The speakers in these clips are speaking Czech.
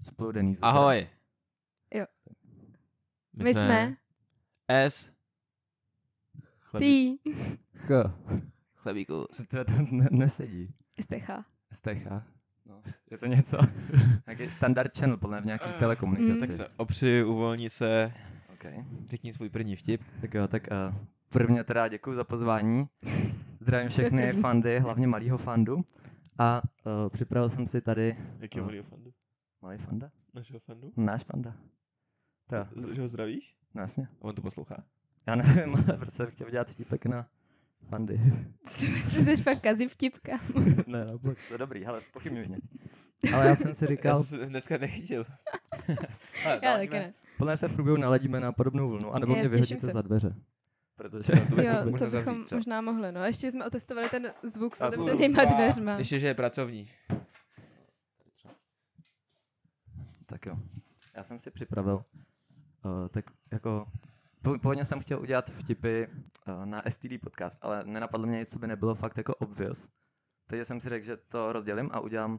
Spolu Denízu. Ahoj. Jo. My jsme S. Chlebí, ty. Ch. chlebíku. To, to, ne, nesedí. STH. STH. No, je to něco. Nějaký standard channel plně v nějaký telekomunikaci. Mm. Tak se opři, uvolni se, Okay. řekni svůj první vtip. Tak jo, tak uh, prvně teda děkuji za pozvání. Zdravím všechny fandy, hlavně malýho fandu. A uh, připravil jsem si tady Jakého No. malého fandu? Malý fanda. Našeho fandu? Náš fanda. To, Z- Že ho zdravíš? no jasně. A on to poslouchá. Já nevím, ale prostě jsem chtěl dělat vtipek na fandy. Ty jsi fakt kazí vtipka. ne, no, to je dobrý, ale pochybně mě. Ale já jsem si Já říkal, jsem se hnedka nechytil. ale Já taky ne. plně se v průběhu naladíme na podobnou vlnu, anebo Já mě vyhodíte za dveře. Protože No, to Jo, jako to možná bychom zavřít, možná mohli, no. A ještě jsme otestovali ten zvuk s otevřenýma dveřma. Když je, že je pracovní. Tak jo. Já jsem si připravil, uh, tak jako, původně jsem chtěl udělat vtipy uh, na STD podcast, ale nenapadlo mě nic, co by nebylo fakt jako obvious. Takže jsem si řekl, že to rozdělím a udělám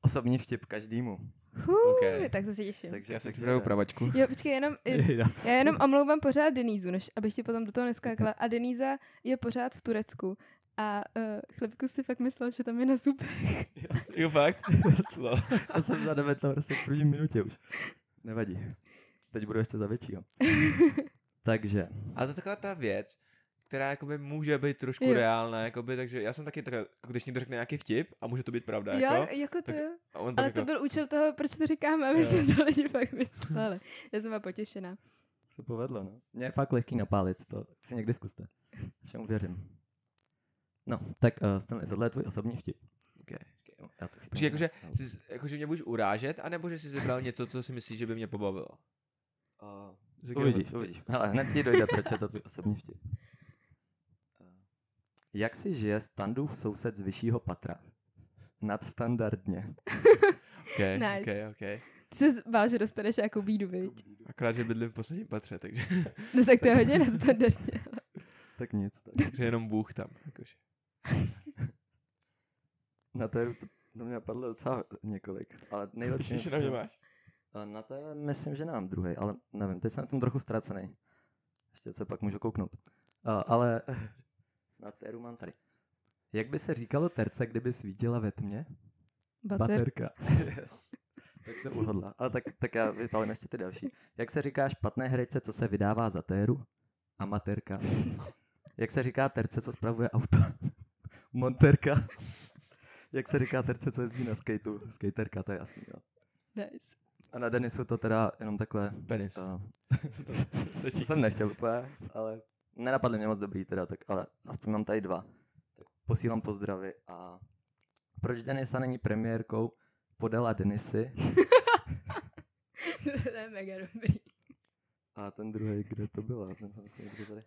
osobní vtip každému. Hů, Okay. tak to si těším. Takže Já se připravuju jede. pravačku. Jo, počkej, jenom, Jejda. já jenom omlouvám pořád Denízu, než abych ti potom do toho neskákala. A Deníza je pořád v Turecku. A uh, chlebku si fakt myslel, že tam je na zubech. Jo, fakt? Já jsem za devět prostě v první minutě už. Nevadí. Teď budu ještě za většího. Takže, Ale to je taková ta věc, která jakoby může být trošku Jo. reálná, jakoby, takže já jsem taky taková, jako když někdo řekne nějaký vtip a může to být pravda, Jo, jako, jako to tak- jo. a Ale to jako, byl účel toho, proč to říkáme, aby si to lidi fakt mysleli. Já jsem byla potěšená. se povedlo, no. Mě je fakt lehký napálit, to si někdy zkuste. Všem uvěřím. No, tak uh, Stanley, tohle je tvůj osobní vtip. okay. Já to. Počkej, jakože, jsi, jakože mě budeš urážet, anebo že jsi vybral něco, co si myslíš, že by mě pobavilo? Uh, uvidíš, uvidíš. Ale hned ti dojde, proč je to tvůj osobní vtip. Eh, Jak si žije standův soused z vyššího patra? Nadstandardně. Okay, Nice. okay, okay. Ty se bál, že dostaneš nějakou bídu, viď? Akorát, že bydlím v posledním patře, takže, No tak to je hodně nadstandardně. Tak nic. Tak. takže jenom Bůh tam. Jakože. Na téru to, to mě napadlo docela několik, ale nejlepší... Myslíš, že na mě máš? Na té myslím, že nám druhý, ale nevím, teď jsem na tom trochu ztracený. Ještě se pak můžu kouknout. A, ale na téru mám tady. Jak by se říkalo terce, kdyby svítila ve tmě? Bater. Baterka. yes. Tak to uhodla. Ale tak, tak já vypálím ještě ty další. Jak se říká špatné herečce, co se vydává za téru? Amatérka. Jak se říká terce, co spravuje auta? Monterka. Jak se říká terce, co jezdí na skateu? Skaterka, to je jasný. Jo. Nice. A na Denisu to teda jenom takhle. Penis. Uh, Stačí. to jsem nechtěl úplně, ale nenapadly mě moc dobrý teda, tak ale aspoň mám tady dva. Tak posílám pozdravy a proč Denisa není premiérkou? Podala Denisy to je mega dobrý. a ten druhý, kde to bylo? Ten jsem si někde tady.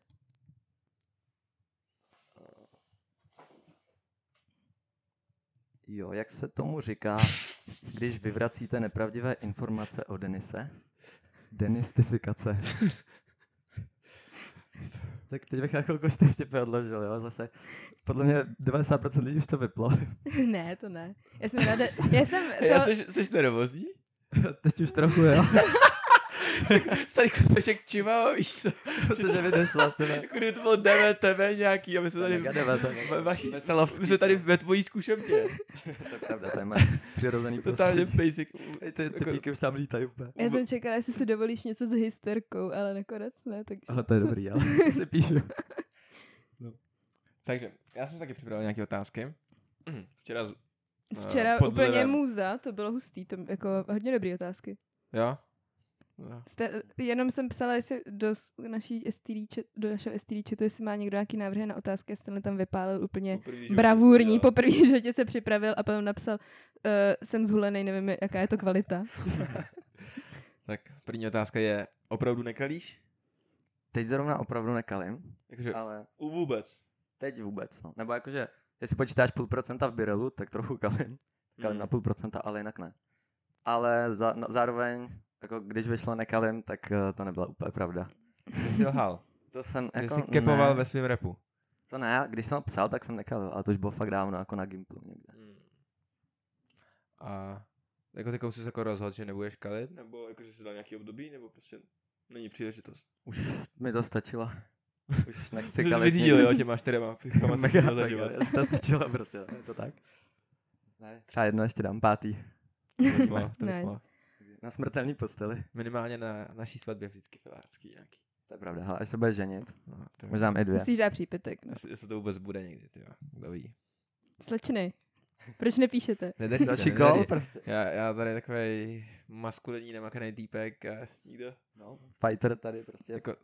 Jo, jak se tomu říká, když vyvracíte nepravdivé informace o Denise? Denistifikace. tak teď bych na chvilku ty vtipy odložil, jo, zase. Podle mě 90% lidí už to vyplo. ne, to ne. Já jsem ráda, já jsem to... Já jsi, jsi nervózní? teď už trochu, jo. Starý klepešek čivava, víš co? Protože mi došla, tebe. Jako kdyby to bylo DVTV nějaký a my jsme tady... Vaší, Veselovský. my jsme tady ve tvojí zkušebně. To je pravda, to je moje přirozený Totálně basic. Ty, ty jako- píky už tam lítají úplně. Já jsem čekala, jestli si dovolíš něco s hysterkou, ale nakonec ne, takže... Ale to je dobrý, ale si píšu. Takže, já jsem si taky připravil nějaké otázky. Včera, z- Včera eh, úplně vlivem- můza, to bylo hustý, to jako hodně dobrý otázky. jo? Jo. Jste, jenom jsem psala, jestli do naší STD, do našeho STD chatu, jestli má někdo nějaký návrhy na otázky, jestli tam vypálil úplně Poprvé, že bravurní, jo. po první životě se připravil a potom napsal, uh, jsem zhulený, nevím, jaká je to kvalita. Tak první otázka je, opravdu nekalíš? Teď zrovna opravdu nekalím, Jakože, ale u vůbec. teď vůbec, no. Nebo jakože, jestli počítáš půl procenta v Birelu, tak trochu kalím. Kalím Mm. na půl procenta, ale jinak ne. Ale za, no, zároveň, jako když vyšlo nekalím, tak uh, to nebyla úplně pravda. Že jsi lhal. To jsem Že jako, jsi kepoval ne, ve svém repu. To ne, když jsem ho psal, tak jsem nekalil, ale to už bylo fakt dávno, jako na Gimplu někde. A Jako ty jsi se jako rozhodl, že nebudeš kalit, nebo jako, že jsi dal nějaký období, nebo prostě není příležitost. Už mi to stačilo. Už nechci kalit. vyřídil, nikdy. jo, těma čtyřema pichama, co Mega, jsi měl za tak život. jo, už to stačilo prostě, je to tak. Ne, třeba jedno ještě dám, pátý. To mohl, to bys Ne. mohl. Na smrtelný posteli. Minimálně na naší svatbě vždycky filářský nějaký. To je pravda, ale až se budeš ženit, No, to možná i dvě. Musíš dát přípitek. No. Jestli, jestli to vůbec bude někdy, ty kdo ví. Slečny, proč nepíšete? Nedaří Další kol prostě. Já, já tady takový maskulinní nemakaný týpek a nikdo. No, fighter tady prostě Jako,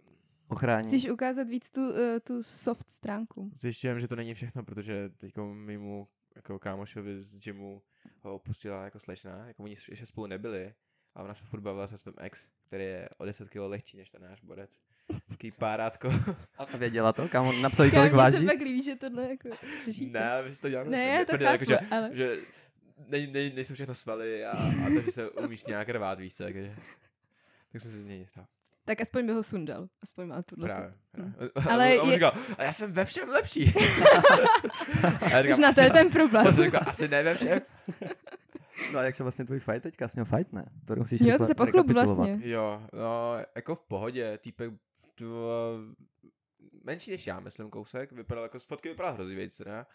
ochrání. Musíš ukázat víc tu, uh, tu soft stránku. zjišťujem, že to není všechno, protože teď mimo jako kámošovi z gymu ho opustila jako slečna, jako oni ještě spolu nebyli a ona se furt bavila se svým ex, který je o 10 kg lehčí než ten náš borec. Taký párátko. A věděla to? Kam on napsal, kolik se váží? pak líbí, že tohle jako řešíte. ne, vy si to děláte. ne, já to chápu, jako, že, ale... že nej, nej, nejsou všechno svaly a, a to, že se umíš nějak rvát, víš co, takže. Tak jsme si změnili. Tak, Tak aspoň by ho sundal. Aspoň má tuhle. právě. právě. Ale Ale on, on je- říkal, a já jsem ve všem lepší. a já říkám, Možná to je ten problém. Já jsem říkal, asi ne ve všem. No a jak se vlastně tvůj fight teďka? Jsi měl fight, ne? To musíš Jo, to se pochlup zrekapitulovat. vlastně. Jo, no, jako v pohodě, týpek to, menší než já, myslím, kousek, vypadal jako z fotky vypadal hrozně věc, teda.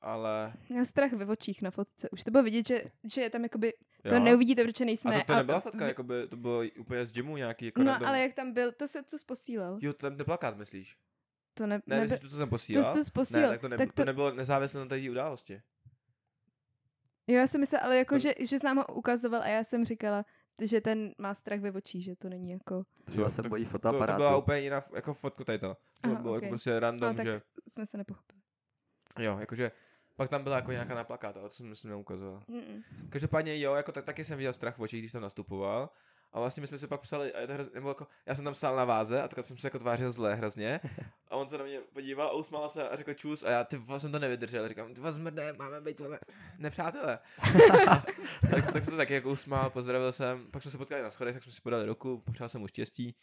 Ale, Měl strach ve očích na fotce. Už to bylo vidět, že, že je tam jakoby... jo. To neuvidíte, protože A nejsme. to, to ale- nebyla fotka, jakoby, to bylo úplně z gymu nějaký, jako No, random. ale jak tam byl, to se co posílal. Jo, ten plakát, myslíš? To ne, Ne, nebe... myslíš to, co jsem to posílal? jsi to posílal. Ne, tak to, ne, tak to... to, to nebylo nezávisle na té události. Jo, já jsem myslela, ale jako, To- že, že jsi nám ho ukazoval a já jsem říkala, že ten má strach ve očích, že to není jako... Třeba Jo, se bojí To, to fotoaparátu. byla úplně jiná jako fotku tady to. To Aha, bylo ok. jako prostě random, No, tak že... jsme se nepochopili. Jo, jakože... Pak tam byla jako nějaká na plakát, ale to jsem myslím neukazoval. Mm-mm. Každopádně jo, jako tak, taky jsem viděl strach v očích, když tam nastupoval. A vlastně my jsme se pak psali, a je to hrozně, nebo jako, já jsem tam stál na váze a tak jsem se jako tvářil zle hrozně. A on se na mě podíval a usmál se a řekl čus a já ty jsem to nevydržel. Říkám, ty vole, zmrdne, máme být vole, nepřátelé. tak, tak, se to taky jako usmál, pozdravil jsem, pak jsme se potkali na schodech, tak jsme si podali ruku, popřál jsem mu štěstí.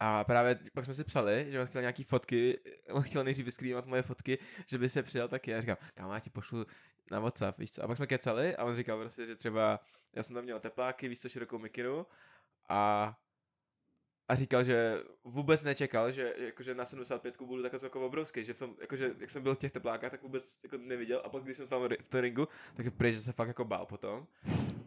A právě pak jsme si psali, že on chtěl nějaký fotky, on chtěl nejdřív vyskrývat moje fotky, že by se přijal taky. Já říkám, kámo, já ti pošlu na WhatsApp, víš co. A pak jsme kecali a on říkal prostě, že třeba, já jsem tam měl tepláky, víš co, širokou mikinu a a říkal, že vůbec nečekal, že jakože na 75 budu takhle jako obrovský, že v tom, jakože, jak jsem byl v těch teplákách, tak vůbec jako neviděl a pak když jsem tam v tom ringu, tak je že se fakt jako bál potom.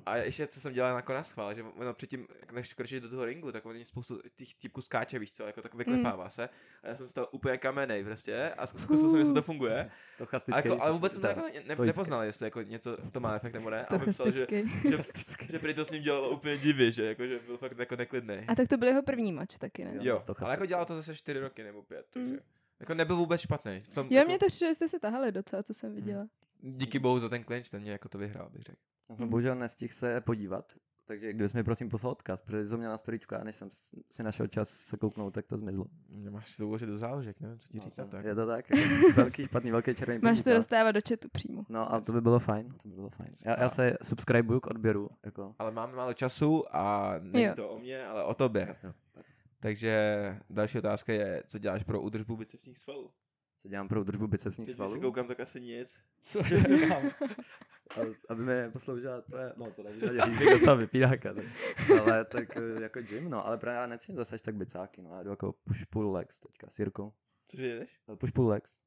A ještě co jsem dělal jako na schvál, že ono předtím, jak než kročí do toho ringu, tak oni spoustu těch typků skáče, víš co, jako tak vyklepává se. A já jsem stal úplně kamenej prostě a zk- zkusil jsem, jestli to funguje. A Stochastický. jako, ale vůbec jsem to jako ne, nepoznal, jestli jako něco to má efekt nebo ne. A on mi psal, že, Stochastický. že, že prý to s ním dělalo úplně divy, že, jako, že byl fakt jako neklidný. A tak to byl jeho první mač taky, ne? Jo. Ale jako dělal to zase 4 roky nebo 5, takže Mm. jako nebyl vůbec špatný. V tom, Jo, jako, mně to přišlo, že jste se tahali docela, co jsem viděla. Díky bohu za ten clinch, ten mě jako to vyhrál, bych řekl. Já jsem bohužel nestihl se podívat, takže kdybys mi prosím poslal odkaz, protože jsem měl na storičku a než jsem si našel čas se kouknout, tak to zmizlo. Máš si to uložit do záložek, nevím, co ti no, tak. Je to tak? Jako velký, špatný, velký červený Máš to dostávat do chatu přímo. No, ale to by bylo fajn, to by bylo fajn. Já, já se subscribuju k odběru, jako. Ale máme málo času a není Jo. to o mě, ale o tobě. Jo. Takže další otázka je, co děláš pro údržbu bicepsních svalů? Co dělám pro udržbu bicepsních Teď když svalů? se koukám, tak asi nic. Cože, Aby mě posloužila tvoje, no to nemůžu ani říct, dostal vypínáka, tak. ale tak eh, jako gym, no, ale právě já necítím zase až tak bicáky, no, já jdu jako push pull legs teďka s Jirkou. Cože jedeš? Eh, Push pull legs.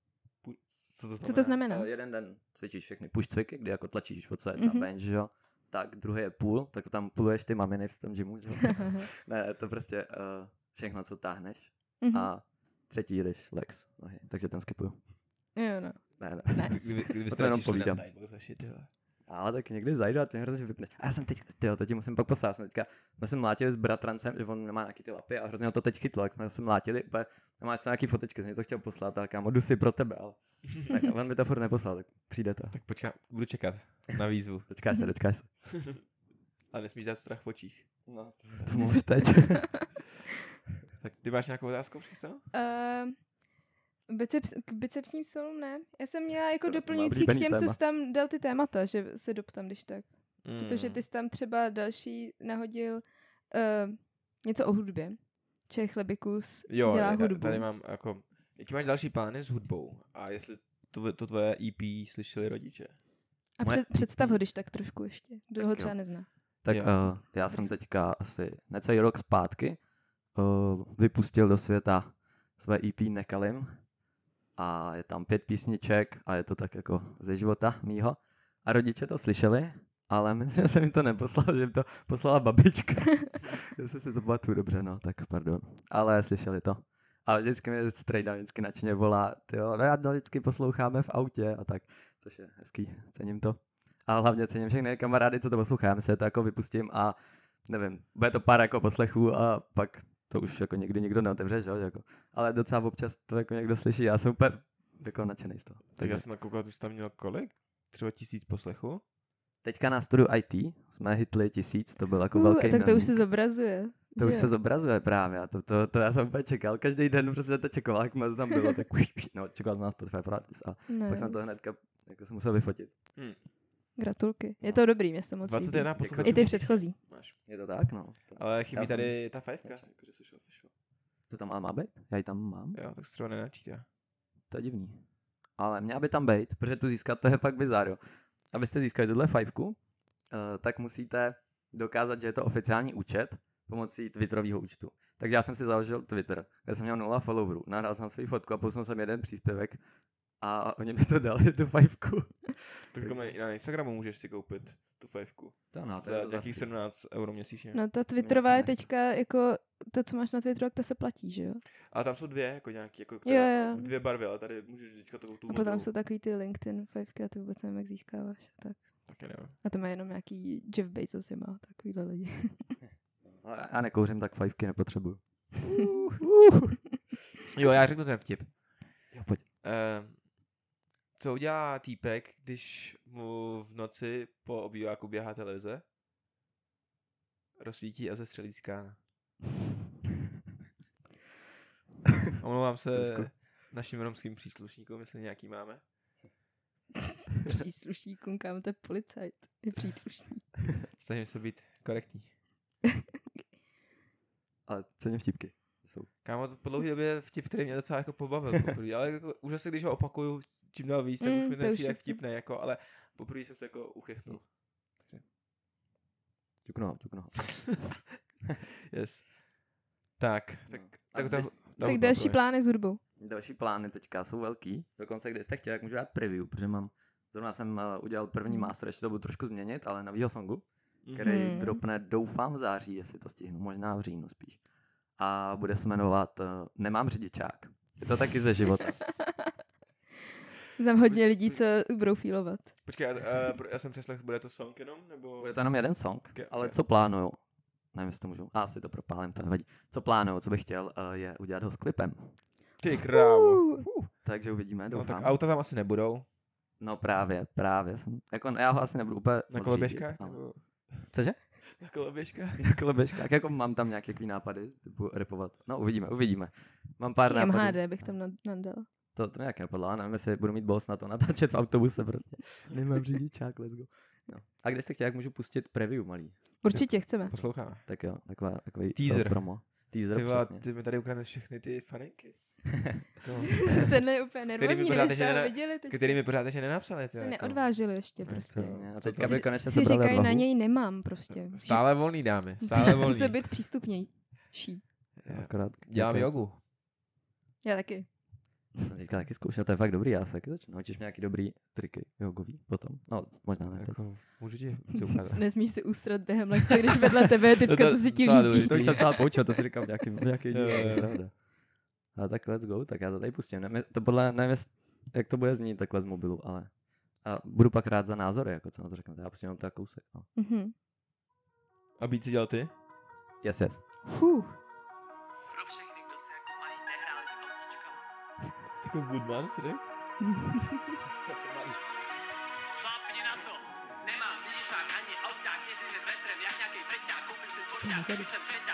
Co to Co to znamená? Eh, jeden den cvičíš všechny push cviky, kdy jako tlačíš od sebe, třeba Mhm. bench, že jo. Tak druhý je pull, tak to tam puluješ ty maminy v tom gymu, že jo. ne, to prostě uh, všechno, co táhneš. Mhm. A třetí jdeš legs, nohy, takže ten skipuju. Jo, no. Ne, ne. Nice. Kdyby, kdyby To jenom povídám. Zaši. Ale tak někdy zajdu a ty hrozně vypneš. A já jsem teď, tyjo, to ti musím pak poslat, já jsem teďka, jsme se mlátili s bratrancem, že on nemá nějaký ty lapy a hrozně ho to teď chytlo, jak jsme se mlátili, úplně, a máš tam nějaký fotečky, jsem to chtěl poslat, tak kámo, jdu si pro tebe, ale ne, on mi to furt neposlal, tak přijde to. Tak počkám, budu čekat na výzvu. Dočkáš se, dočkáš se. A nesmíš dát strach v očích. No, to, to teď. Tak ty máš nějakou otázku, Přesto? Uh, biceps, k bicepsním svalům ne. Já jsem měla jako To doplňující k těm, co jsi tam dal ty témata, že se doptám, když tak. Mm. Protože ty jsi tam třeba další nahodil uh, něco o hudbě. Čech Lebikus jo, dělá já- hudbu. tady mám jako, jaký máš další plány s hudbou? A jestli to, to tvoje EP slyšeli rodiče? A Moje- před, představ ho, když tak trošku ještě, kdo Tak ho jo. třeba nezná. Tak Jo. uh, já jsem teďka asi necelý rok zpátky vypustil do světa své EP Nekalim a je tam pět písniček a je to tak jako ze života mýho. A rodiče to slyšeli, ale myslím, že jsem jim to neposlal, že jim to poslala babička. Jestli si to pamatuju dobře, no, tak pardon. Ale slyšeli to. A vždycky mě strejda vždycky nadšeně volá, jo, rád to vždycky posloucháme v autě a tak, což je hezký, cením to. A hlavně cením všechny kamarády, co to posloucháme, se to jako vypustím a nevím, bude to pár jako poslechů a pak to už jako někdy nikdo neotevře, že jo, jako. Ale docela občas to jako někdo slyší, já jsem úplně jako nadšený z toho. Tak Takže já jsem nakoukal, ty jsi tam měl kolik? Třeba tisíc poslechů? teďka na studiu IT jsme hitli tisíc, to byl jako Uh, velký tak to už milník. se zobrazuje. To už že se jo? zobrazuje právě to, to, to já jsem úplně čekal. Každý den prostě to čekoval, jak moc tam bylo, tak no, čekal jsem na Spotify a Ne, pak jsem to hnedka jako jsem musel vyfotit. Gratulky. Je to dobrý, mě se moc 21 líbí. posluchačů. I ty předchozí. Máš. Je to tak, no. To, Ale chybí Já jsem- tady ta fajfka. Jsi official. to tam ale má být? Já ji tam mám? Jo, tak se třeba nenačítá. To je divný. Ale měla by tam být, protože tu získat to je fakt bizár, jo. Abyste získali tuhle fajfku, uh, tak musíte dokázat, že je to oficiální účet pomocí Twitterového účtu. Takže já jsem si založil Twitter, kde jsem měl nula followerů, nahrál jsem svou fotku a poslal jsem jeden příspěvek a oni mi to dali, tu fajfku. Tak to na Instagramu můžeš si koupit tu fajfku. To no, to Za to nějakých za- 17 euro měsíčně. No ta Twitterová je teďka jako, to, co máš na Twitteru, tak to se platí, že jo? Ale tam jsou dvě, jako nějaký, jako Jo, která, jo. dvě barvy, ale tady můžeš vždycky to tu A potom jsou takový ty LinkedIn fivky a ty vůbec nevím, jak získáváš. a Tak. Taky nevím. A to má jenom nějaký Jeff Bezos je má takovýhle lidi. Já nekouřím, tak fajfky nepotřebuju. Jo, já řeknu ten vtip. Jo, pojď. Uh, co udělá týpek, když mu v noci po obýváku běhá televize? Rozsvítí a zestřelí skána. Omlouvám se Trošku. našim romským příslušníkům, jestli nějaký máme. Příslušníkům, kam to je policajt. Je příslušník. Snažím se být korektní. Ale cením vtipky. Jsou. Kámo, to po dlouhé době vtip, který mě docela jako pobavil poprvé, ale jako, úžasně, když ho opakuju čím dál víc, tak Mm, už mi to ten už přijde jak vtipný, jako, ale poprvé jsem se jako uchychnul. Ťukno, ťukno. Yes. Tak, tak, No. tak, tak, Tak další plány s hudbou. Další plány teďka jsou velký. Dokonce, když jste chtěli, jak můžu dát preview, protože mám, zrovna jsem uh, udělal první Hmm. master, ještě to budu trošku změnit, ale novýho songu, který Mhm. dropne doufám v září, jestli to stihnu, možná v říjnu spíš. A bude se jmenovat uh, Nemám řidičák. Je to taky ze života. Znám hodně lidí, co budou feelovat. Počkej, uh, já jsem přeslech, bude to song jenom, nebo... Bude to jenom jeden song, Ke- ale co plánuju, nevím, jestli to můžu, a asi to propálím, to nevadí. Co plánuju, co bych chtěl, uh, je udělat ho s klipem. Ty krávo. Uh, Takže uvidíme, No, doufám. tak auta tam asi nebudou. No právě, právě. Jsem, jako, já ho asi nebudu úplně Na koloběžkách? ale- Nebo... Cože? Na koloběžkách? Na koloběžkách, jako mám tam nějaké nápady, typu repovat. No uvidíme, uvidíme. Mám pár taky nápadů. MHD bych tam nad- nadal. To, to mě nějak napadlo, ale nevím, jestli budu mít boss na to natáčet v autobuse prostě. Nemám řidičák, let's go. No. A když jste chtěli, jak můžu pustit preview malý. Určitě chceme. Posloucháme. Tak jo, taková, takový Teaser. promo. Teaser, Ty, přesně. ty mi tady ukradneš všechny ty faninky. No. Sedne úplně Který mi nervózní, pořád ještě kdybyste ho nena- viděli. Teď Který mi pořád ještě nenapsali. Ty, se jako. neodvážili ještě Ne, prostě. Přesně. A Co teďka to- by konečně Si říkají, na něj nemám prostě. Stále volný dámy. Stále volný. Musí být přístupnější. Akorát Dělám jako- jogu. Já taky. Já jsem teďka taky zkoušel, to je fakt dobrý, já se taky začnu. Naučíš mě nějaký dobrý triky jogový potom. No, možná ne. Jako, můžu ti. Nesmíš si ustrat během lekce, když vedle tebe je typka, co si ti líbí. To už jsem se poučil, to si říkám nějaký, nějaký díl, pravda. A tak let's go, tak já to tady pustím. Nevím, to podle, nevím, jak to bude znít takhle z mobilu, ale a budu pak rád za názory, jako co na to řeknete. Já pustím jenom tak kousek. No. Mhm. A být si dělal ty? Yes, yes. Fuh. Pro všechny, kdo se jako malí nehráli s autíčkama. Jako Goodman, si řekl? Šlápni na to! Nemám řidičák ani auták, jezdím metrem, jak nějaký freťák, koupím si sporták, když jsem třeťák,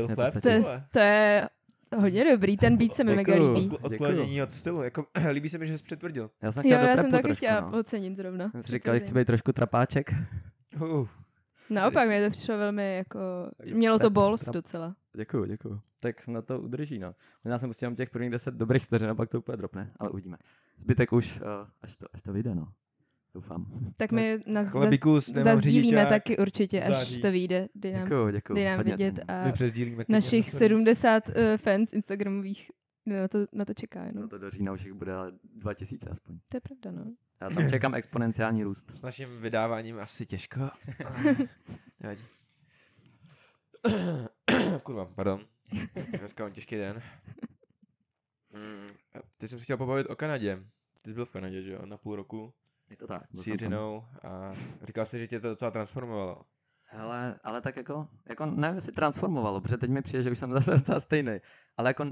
Flap? to To je, to je Hodně dobrý, ten beat se mi mega líbí. Děkuju. Odklonění od stylu. Jako, líbí se mi, že jsi přitvrdil. Já jsem Jo, chtěl do já jsem taky trošku, chtěla no. ocenit zrovna. Jsem si říkal, že chci být trošku trapáček. Uh, Naopak, mě to přišlo velmi jako, mělo to trap. docela. Děkuju, děkuju. Tak se na to udrží, no. Možná jsem jenom těch prvních 10 dobrých vteřin a pak to úplně dropne, ale uvidíme. Zbytek už, uh, až, to, až to vyjde, no. Doufám. Tak my na, nemám zazdílíme taky určitě, až září. to vyjde. Dej nám, Děkuju, děkuju. dej nám hodně vidět a My našich na stories. 70 uh, fans Instagramových na to, na to čeká. No. No to do října už jich bude ale 2000 aspoň. To je pravda, no. Já tam čekám exponenciální růst. S naším vydáváním asi těžko. Nevadí. Kurva, pardon. Dneska mám těžký den. Mm, teď jsem se chtěl pobavit o Kanadě. Ty jsi byl v Kanadě, že jo? Na půl roku. Je to tak. byl S jsem tam. Jiřinou a říkal jsi, že tě to docela transformovalo. Hele, ale tak jako, jako nevím, jestli transformovalo, protože teď mi přijde, že už jsem zase docela stejný. Ale jako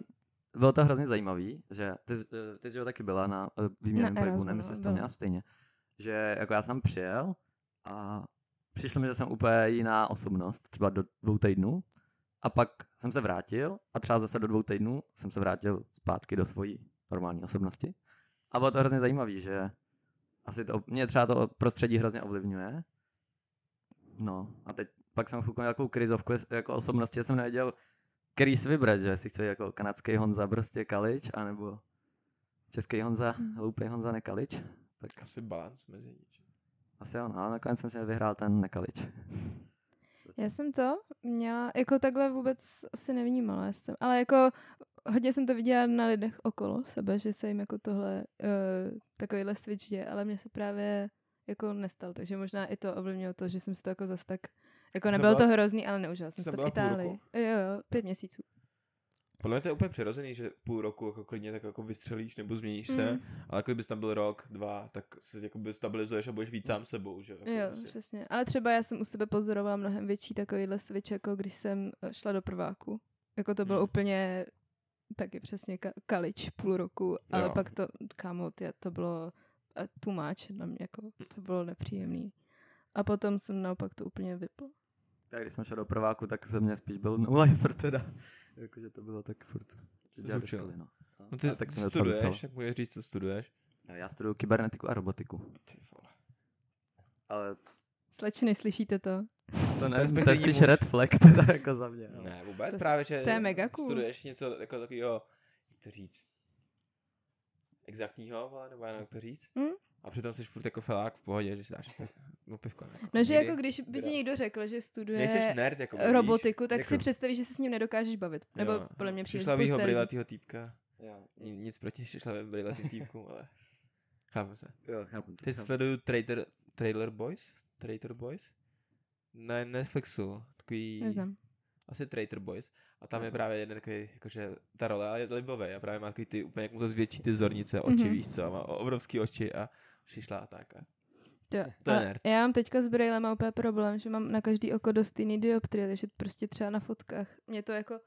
bylo to hrozně zajímavý, že ty, jsi- eh, ty jsi jo taky byla na uh, výměném Na pohybu, nevím, no, jestli jsi to měla stejně. Že jako já jsem přijel a přišlo mi, že jsem úplně jiná osobnost, třeba do dvou týdnů. A pak jsem se vrátil a třeba zase do dvou týdnů jsem se vrátil zpátky do svojí normální osobnosti. A bylo to hrozně zajímavé, že asi to, mě třeba to prostředí hrozně ovlivňuje. No a teď pak jsem fuknul nějakou krizovku jako osobnosti, že jsem nevěděl, který si vybrat, že si chci jako kanadský Honza prostě Kalič, anebo český Honza, hloupý Honza Nekalič. Tak Asi balans mezi ničím. asi jo, no, ale nakonec jsem si vyhrál ten Nekalič. Já jsem to měla, jako takhle vůbec asi nevnímala jsem, ale jako hodně jsem to viděla na lidech okolo sebe, že se jim jako tohle, uh, takovýhle switch děje, ale mně se právě jako nestal, takže možná i to ovlivnilo to, že jsem si to jako zas tak, jako Jsi nebylo byla- to hrozný, ale neužila jsem si to v Itálii. Jo, jo, pět měsíců. Podle mě to je úplně přirozený, že půl roku jako klidně tak jako vystřelíš nebo změníš se, Mm. ale když bys tam byl rok, dva, tak se jakoby stabilizuješ a budeš víc sám sebou, že? Jako Jo, prostě. přesně. Ale třeba já jsem u sebe pozorovala mnohem větší takovýhle switch, jako když jsem eh, šla do prváku. Jako to bylo Hmm. úplně taky přesně ka- kalič půl roku, ale Jo. pak to, kámo, tě, to bylo eh, much na mě, jako to bylo nepříjemný. A potom jsem naopak to úplně vypla. Tak když jsem šel do prváku, tak ze mě spíš byl no lifer teda. Jakože to bylo tak furt. Školy, no. No ty A tak jsem docela studuješ, dostal. tak můžeš říct, co studuješ. Já studuju kybernetiku a robotiku. Ty vole. Ale Slečny, slyšíte to? To ne, to je spíš muž. red flag teda jako za mě. ale- Ne, vůbec To- právě, že to je mega cool. studuješ něco jako takového, jak to říct, exaktního, nebo já nevím, jak to říct. Mm. A přitom jsi furt jako felák v pohodě, že si dáš no pivko. Jako, No, že jako když by ti někdo řekl, že studuje Nejseš nerd, jako víš? robotiku, tak si Děkuju. představíš, že se s ním nedokážeš bavit. Nebo Jo. podle mě přijde lidí. brýlatýho týpka. Jo, Ni- Nic proti přišlavým brýlatým týpkům, ale chápu se. jo, chápu se, Ty sleduju Traitor, Trailer Boys? Traitor Boys? Na Netflixu. Takový... Neznám. Asi Traitor Boys. A tam je Aha. právě jeden takový, jakože ta role, ale je libový a právě má takový ty, úplně jak mu to zvětší ty zornice, oči, Mhm. víš co, má obrovský oči a šišla a tak. A Jo, To je nerd. Já mám teďka s brailem úplně problém, že mám na každý oko dost jiný dioptrie, takže prostě třeba na fotkách. Mě to jako,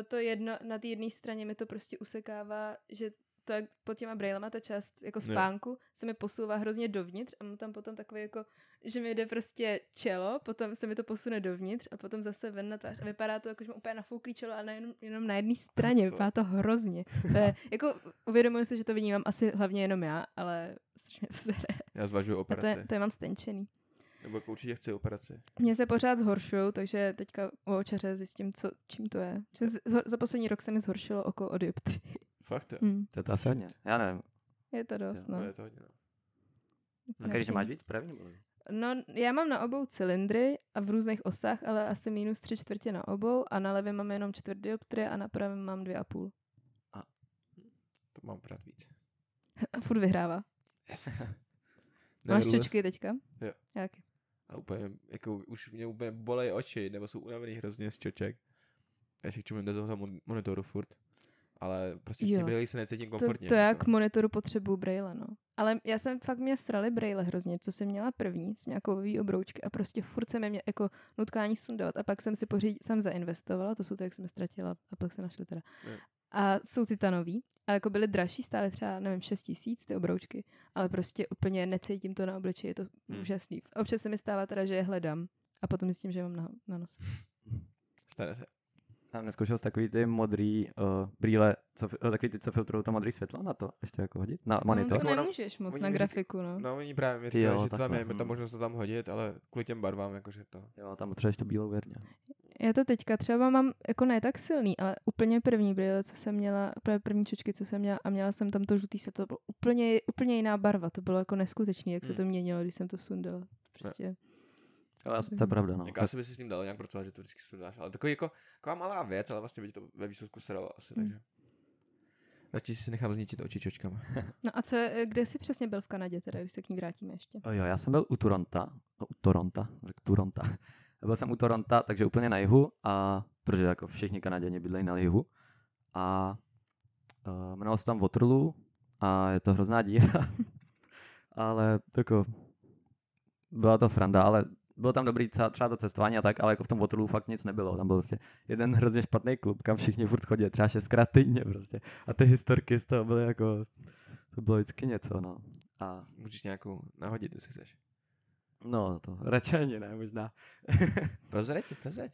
eh, to jedno, na té jedné straně mi to prostě usekává, že to jak pod těma brailema ta část jako Jo. spánku se mi posouvá hrozně dovnitř a mám tam potom takový jako, že mi jde prostě čelo, potom se mi to posune dovnitř a potom zase ven na tvář a vypadá to jako, že mám úplně nafouklý čelo a nejenom, jenom na jedné straně, vypadá to hrozně. To je, jako uvědomuji si, že to vnímám asi hlavně jenom já, ale strašně to se já zvažuji a to je, operaci. to je mám stenčený. Nebo jako určitě chci operaci. Mně se pořád zhoršují, takže teďka u očaře zjistím, co, čím to je. Za poslední rok se mi zhoršilo oko o dioptrii. Fakt jo. Hmm. To je to asi hodně. Já nevím. Je to dost, No. no. Je to hodně, no. Na který, že máš víc pravý nebo? No, já mám na obou cylindry a v různých osách, ale asi minus tři čtvrtě na obou a na levém mám jenom čtvrt dioptrie a na pravém mám dvě a půl. To mám pořád víc. A furt vyhrává. Yes. Máš čočky teďka? Jo. Jaký? A úplně, jako už mě úplně bolej oči, nebo jsou unavený hrozně z čoček. Já si čumím do toho mon- monitoru furt. Ale prostě v brýlích se necítím To, komfortně. to já jako. k monitoru potřebuju braille, no. Ale já jsem fakt mě srali braille hrozně, co jsem měla první, s nějakou kovový obroučky a prostě furt se mě jako nutkání sundávat a pak jsem si pořídit, jsem zainvestovala, to jsou ty, jak jsem je ztratila a pak se našly teda. Jo. A jsou titanový a jako byly dražší, stále třeba, nevím, 6 tisíc ty obroučky, ale prostě úplně necítím to na obličeji, je to Hmm. hmm. úžasný. Občas se mi stává teda, že je hledám a potom zjistím, že je mám na, na nos. Stane se. A neskoušel jsi takový ty modrý uh, brýle, co, uh, takový ty, co filtrují to modré světlo na to, ještě jako hodit? Na monitor? No, to Ono- nemůžeš moc oni na grafiku, no. No, oni právě mi Jo, říkali, že to tam je, tam hm. možnost to tam hodit, ale kvůli těm barvám, jakože to. Jo, tam potřebuješ tu bílou věrně. Já to teďka třeba mám jako ne tak silný, ale úplně první brýle, co jsem měla, právě první čočky, co jsem měla a měla jsem tam to žlutý světlo, to bylo úplně, úplně jiná barva, to bylo jako neskutečný, jak se Hmm. to měnilo, když jsem to sundala. Prostě. Ale já- to je pravda, no. Jako asi by si s tím dalo nějak pracovat, že to vždycky sundáš, ale takový jako, taková malá věc, ale vlastně by to ve výsledku sralo asi, Hmm. takže. Radši si nechám zničit oči čočkama. No a co, kde jsi přesně byl v Kanadě teda, když se k ní vrátíme ještě? O jo, já jsem byl u Toronta, no, u Toronta, řekl Toronta. Byl jsem u Toronta, takže úplně na jihu, a protože jako všichni Kanaděni bydlejí na jihu. A uh, jmenovalo se tam Waterloo a je to hrozná díra. ale jako byla to sranda, ale bylo tam dobrý třeba, třeba to cestování a tak, ale jako v tom Waterloo fakt nic nebylo. Tam byl prostě jeden hrozně špatný klub, kam všichni furt chodí, třeba šestkrát týdně prostě. A ty historky z toho byly jako, to bylo vždycky něco, no. A Můžeš nějakou nahodit, jestli chceš. No, to radši ani ne, možná. Prozrať si, prozrať.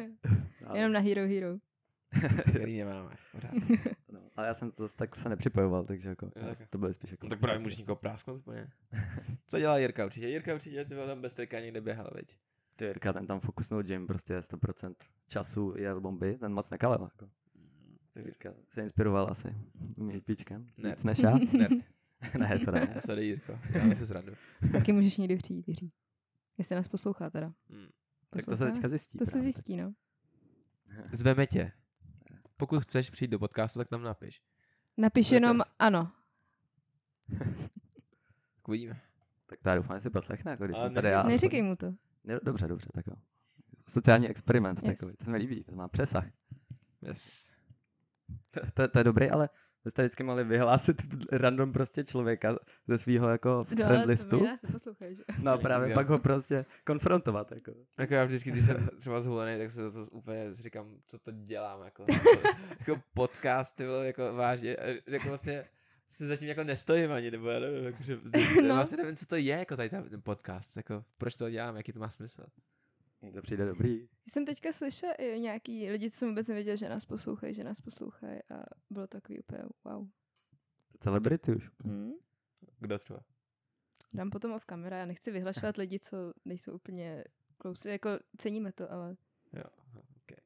Jenom na Hero Hero. Který nemáme. Ale já jsem to zase tak se nepřipojoval, takže jako, Jo, tak- to bylo spíš jako... No, tak právě můžeš někoho prásknout úplně. Co dělá Jirka určitě? Jirka určitě ty byl tam bez trika někde běhal, veď? Ty Jirka, ten tam fokusnul gym, prostě 100% času jel bomby, ten moc nekalel, jako. Jirka se inspiroval asi mým píčkem, Ne. víc než já. Nerd. ne, to ne. Sorry, Jirko. Já si srandu. Taky můžeš někdy přijít, Jiří. Jestli nás poslouchá teda. Hmm. Tak to se teďka zjistí. To se právě. zjistí, no. Zveme tě. Pokud chceš přijít do podcastu, tak nám napiš. Napiš je jenom test. ano. Tak uvidíme. Tak to já doufám, že si poslechne, jako když Ale jsem tady neříkej- já. Neříkej mu to. Ne, Dobře, dobře, tak jo. Sociální experiment Yes. takový, to se mi líbí, to má přesah. Yes. To, to, to je dobrý, ale vy jste vždycky mohli vyhlásit random prostě člověka ze svého jako No, friend listu. No a právě pak ho prostě konfrontovat, jako. Jako já vždycky, když jsem třeba zhulený, tak se to úplně říkám, co to dělám, jako, jako podcast, ty vole, jako vážně, jako vlastně si zatím jako nestojím ani, nebo já nevím, jako, že, No. vlastně nevím, co to je, jako tady ten podcast, jako, proč to dělám, jaký to má smysl. To přijde dobrý. Jsem teďka slyšela i nějaký lidi, co jsem vůbec nevěděl, že nás poslouchají, že nás poslouchají a bylo takový úplně wow. Celebrity už. Hmm. Kdo třeba? Dám potom off kamera, já nechci vyhlašovat lidi, co nejsou úplně close, jako ceníme to, ale Jo, okay.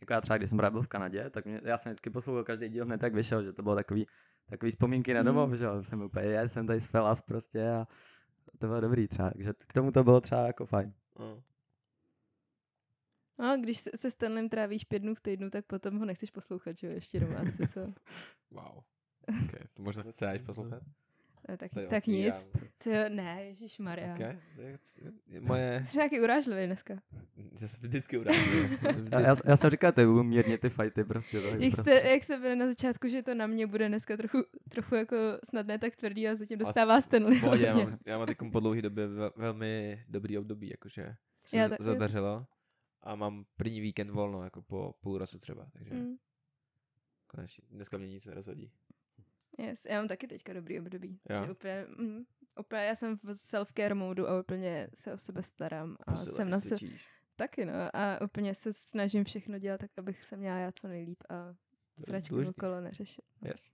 Jako já třeba, když jsem právě byl v Kanadě, tak mě, já jsem vždycky poslouchal každý díl hned tak vyšel, že to bylo takový, takový vzpomínky na Hmm. domov, že jo. Jsem úplně, je, jsem tady z Felas prostě a to bylo dobrý třeba, takže k tomu to bylo třeba jako fajn. No. No, když se, se Stanlem trávíš pět dnů v týdnu, tak potom ho nechceš poslouchat, že jo, ještě doma asi, co? Wow. Okay. To možná chceš poslouchat? Ne, tak, Tady tak nic. To, jo, ne, Ježíš Maria. Okay. Moje, Jsi nějaký urážlivý dneska. já jsem vždycky urážlivý. Já jsem Já, já, já jsem říkal, to je mírně ty fajty prostě. To, je Jak, prostě. jste, jak se byli na začátku, že to na mě bude dneska trochu, trochu jako snadné tak tvrdý a zatím dostává Stanley. Pohodě, já mám, já mám teď po dlouhé době ve, velmi dobrý období, jakože se Já já tak- zadařilo a mám první víkend volno, jako po půl roku třeba, takže mm. Konečně, dneska mě nic nerozhodí. yes, já mám taky teďka dobrý období. Jo. Že Úplně, mm, úplně, já jsem v self-care modu a úplně se o sebe starám a Posile, jsem na se, taky no, a úplně se snažím všechno dělat tak, abych se měla já co nejlíp a důležitý. okolo neřešit. Yes.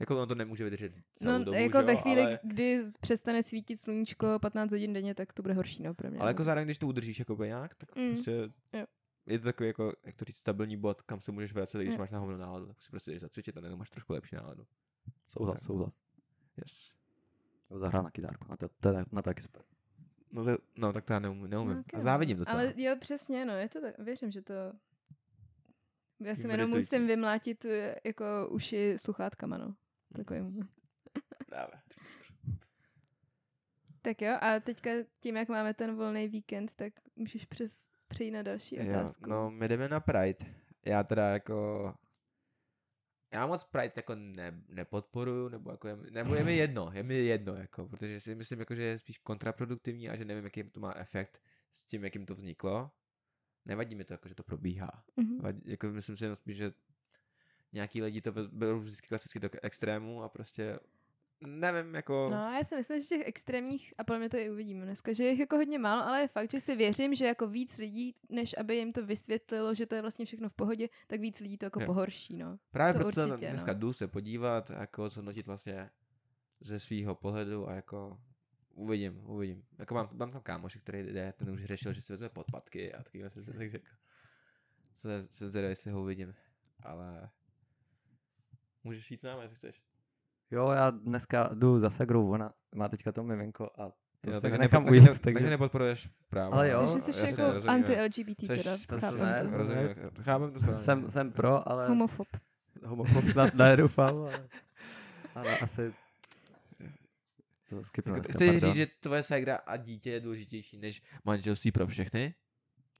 Jako ono to nemůže vydržet celou No, dobu, jako že ve jo, chvíli, ale, kdy přestane svítit sluníčko 15 hodin denně, tak to bude horší, no, pro mě. ale no. jako zároveň, když to udržíš jako nějak, tak Mm. prostě Jo. je to takový jako, jak to říct, stabilní bod, kam se můžeš vracet, když Mm. máš na hovno náladu, tak si prostě jdeš zacvičit a najednou máš trošku lepší náladu. Souhlas, souhlas. Yes. Nebo zahrál na kytárku, a to, to, na to taky super. No, to, no tak to já neumím, neumím. Ok, a no. závidím docela. Ale jo, přesně, no, je to tak, věřím, že to... Já si jenom musím vymlátit eh, jako uši sluchátkama, no. Takovým. Právě. Tak jo, a teďka tím, jak máme ten volný víkend, tak můžeš přes, přejít na další Jo, otázku. no, my jdeme na Pride. Já teda jako... Já moc Pride jako ne, nepodporuju, nebo jako je, nebo je mi jedno, je mi jedno, jako, protože si myslím, jako, že je spíš kontraproduktivní a že nevím, jaký to má efekt s tím, jakým to vzniklo. Nevadí mi to, jako, že to probíhá. Mhm. Vadí, jako myslím si jenom spíš, že nějaký lidi to berou vždycky klasicky do extrému a prostě nevím, jako... No, já si myslím, že těch extrémních, a podle mě to i uvidíme dneska, že je jich jako hodně málo, ale je fakt, že si věřím, že jako víc lidí, než aby jim to vysvětlilo, že to je vlastně všechno v pohodě, tak víc lidí to jako Jo. pohorší, no. Právě to proto určitě, dneska no. jdu se podívat, jako zhodnotit vlastně ze svého pohledu a jako uvidím, uvidím. Jako mám, mám tam kámoše, který jde, ten už řešil, že si vezme podpatky a takovýhle jsem si tak řekl. Se, se zvědavý, jestli ho uvidím, ale můžeš jít s námi, jestli chceš. Jo, já dneska jdu za Sagrou, ona má teďka to miminko a to Jo, takže, nechám ujít, takže, takže... nepodporuješ právo. Ale jo, Takže jsi jasně, jako rozumím. anti-LGBT teda, to chápem ne, to. to Rozumím, chápem to správně. jsem, jsem pro, ale Homofob. homofob snad ne, doufám, ale, ale asi to skipnu Jako, pardon. říct, že tvoje ségra a dítě je důležitější než manželství pro všechny?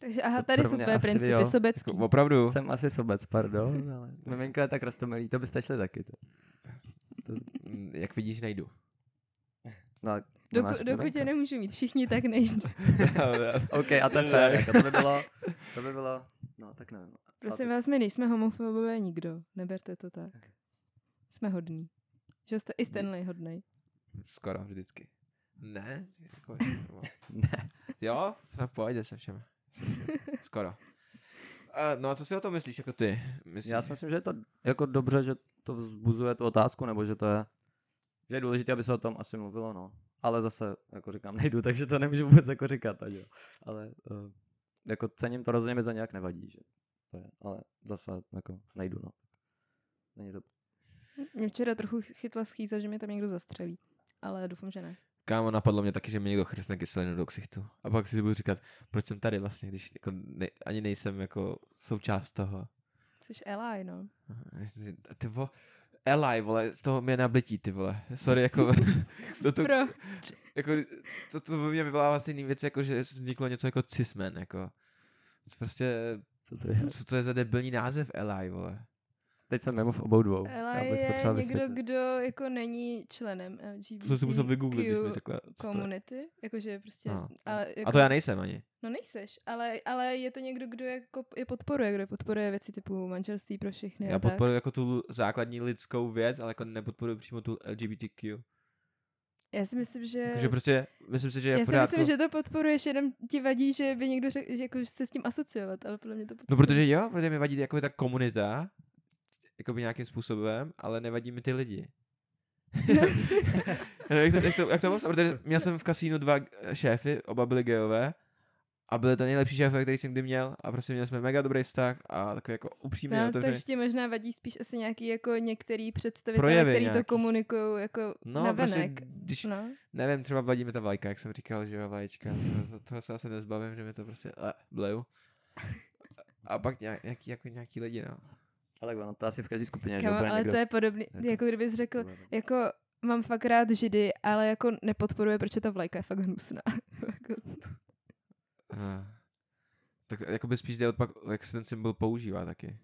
Takže aha, To tady jsou tvoje principy jo. sobecký. Jako, opravdu? Jsem asi sobec, pardon, ale miminko je tak rostomilý, to byste šli taky. To. Mm, Jak vidíš, nejdu. No, Doku, dokud tě nemůžu mít všichni, tak nejdu. OK, a to je fér, jako to by bylo, to by bylo, no tak nevím. Prosím vás, my nejsme homofobové nikdo. Neberte to tak. Jsme hodní. Že jste i Stanley hodnej. Skoro vždycky. Ne? Jako, Ne. jo? Jsem v pohodě se všem. Skoro. Uh, no a co si o tom myslíš jako ty? Myslíš, Já si myslím, že je to jako dobře, že to vzbuzuje tu otázku, nebo že to je, že je důležité, aby se o tom asi mluvilo, no. Ale zase, jako říkám, nejdu, takže to nemůžu vůbec jako říkat, ať jo. Ale uh, jako cením to rozhodně, mi to nějak nevadí, že to je, ale zase jako nejdu, no. Není to, Mě včera trochu chytla schýza, že mě tam někdo zastřelí. Ale doufám, že ne. Kámo, napadlo mě taky, že mi někdo chrstne kyselinu do ksichtu. A pak si budu říkat, proč jsem tady vlastně, když jako ne, ani nejsem jako součást toho. Jsi Eli, no. Ty vo, Eli, vole, z toho mě nablití, ty vole. Sorry, jako, to, to, Pro. jako, to, to mně vyvolává stejný věc, jako že vzniklo něco jako cismen, jako. To prostě, co to je? co to je za debilní název Eli, vole. Teď jsem mimo v obou dvou. Já Eli bych je někdo, vysvětlit. kdo jako není členem To jsem si musel vygooglit, když mi LGBTQ je. komunity. Jakože prostě... No. Ale jako, A to já nejsem ani. No nejseš, ale, ale je to někdo, kdo jako je podporuje, kdo podporuje věci typu manželství pro všechny Já a tak. podporuji jako tu základní lidskou věc, ale jako nepodporuji přímo tu LGBTQ. Já si myslím, že... Takže prostě, myslím si, že je já si pořádku. myslím, že to podporuješ, jenom ti vadí, že by někdo řekl, že jako že se s tím asociovat, ale podle mě to No podporuješ. protože jo, protože mi vadí jako ta komunita, jako by nějakým způsobem, ale nevadí mi ty lidi. No. jak, to, jak, to, jak to moc? Protože měl jsem v kasínu dva šéfy, oba byli gejové a byli to nejlepší šéfové, který jsem kdy měl a prostě měli jsme mega dobrý vztah a takový jako upřímně No, otevřený. takže ti možná vadí spíš asi nějaký jako některý představitelé, který nějaký. to komunikují jako No, na prostě, venek. když, No. nevím, třeba vadí mi ta vlajka, jak jsem říkal, že jo, vlaječka, to, to, toho se asi nezbavím, že mi to prostě uh, bleju. A pak nějak, nějaký, jako nějaký lidi, no. Ale ono to asi v každé skupině, že Kamo, úplně ale někdo... to je podobný, jako- jako kdybys řekl, jako mám fakt rád židy, ale jako nepodporuje, protože ta vlajka je fakt hnusná. Jako- Uh, tak jako by spíš jde od pak, jak se ten symbol používá taky.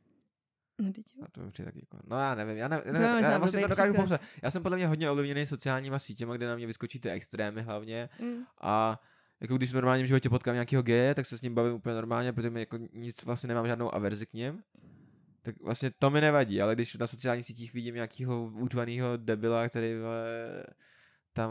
no. A to mi přijde taky jako, no já nevím, já, ne, je ne, možná já vlastně to dokážu popsat. Já jsem podle mě hodně ovlivněný sociálníma sítěma, kde na mě vyskočí ty extrémy hlavně Mm. a jako když v normálním životě potkám nějakého geje, tak se s ním bavím úplně normálně, protože mi jako nic vlastně nemám žádnou averzi k něm. Tak vlastně to mi nevadí, ale když na sociálních sítích vidím nějakého útvaného debila, který vole, tam,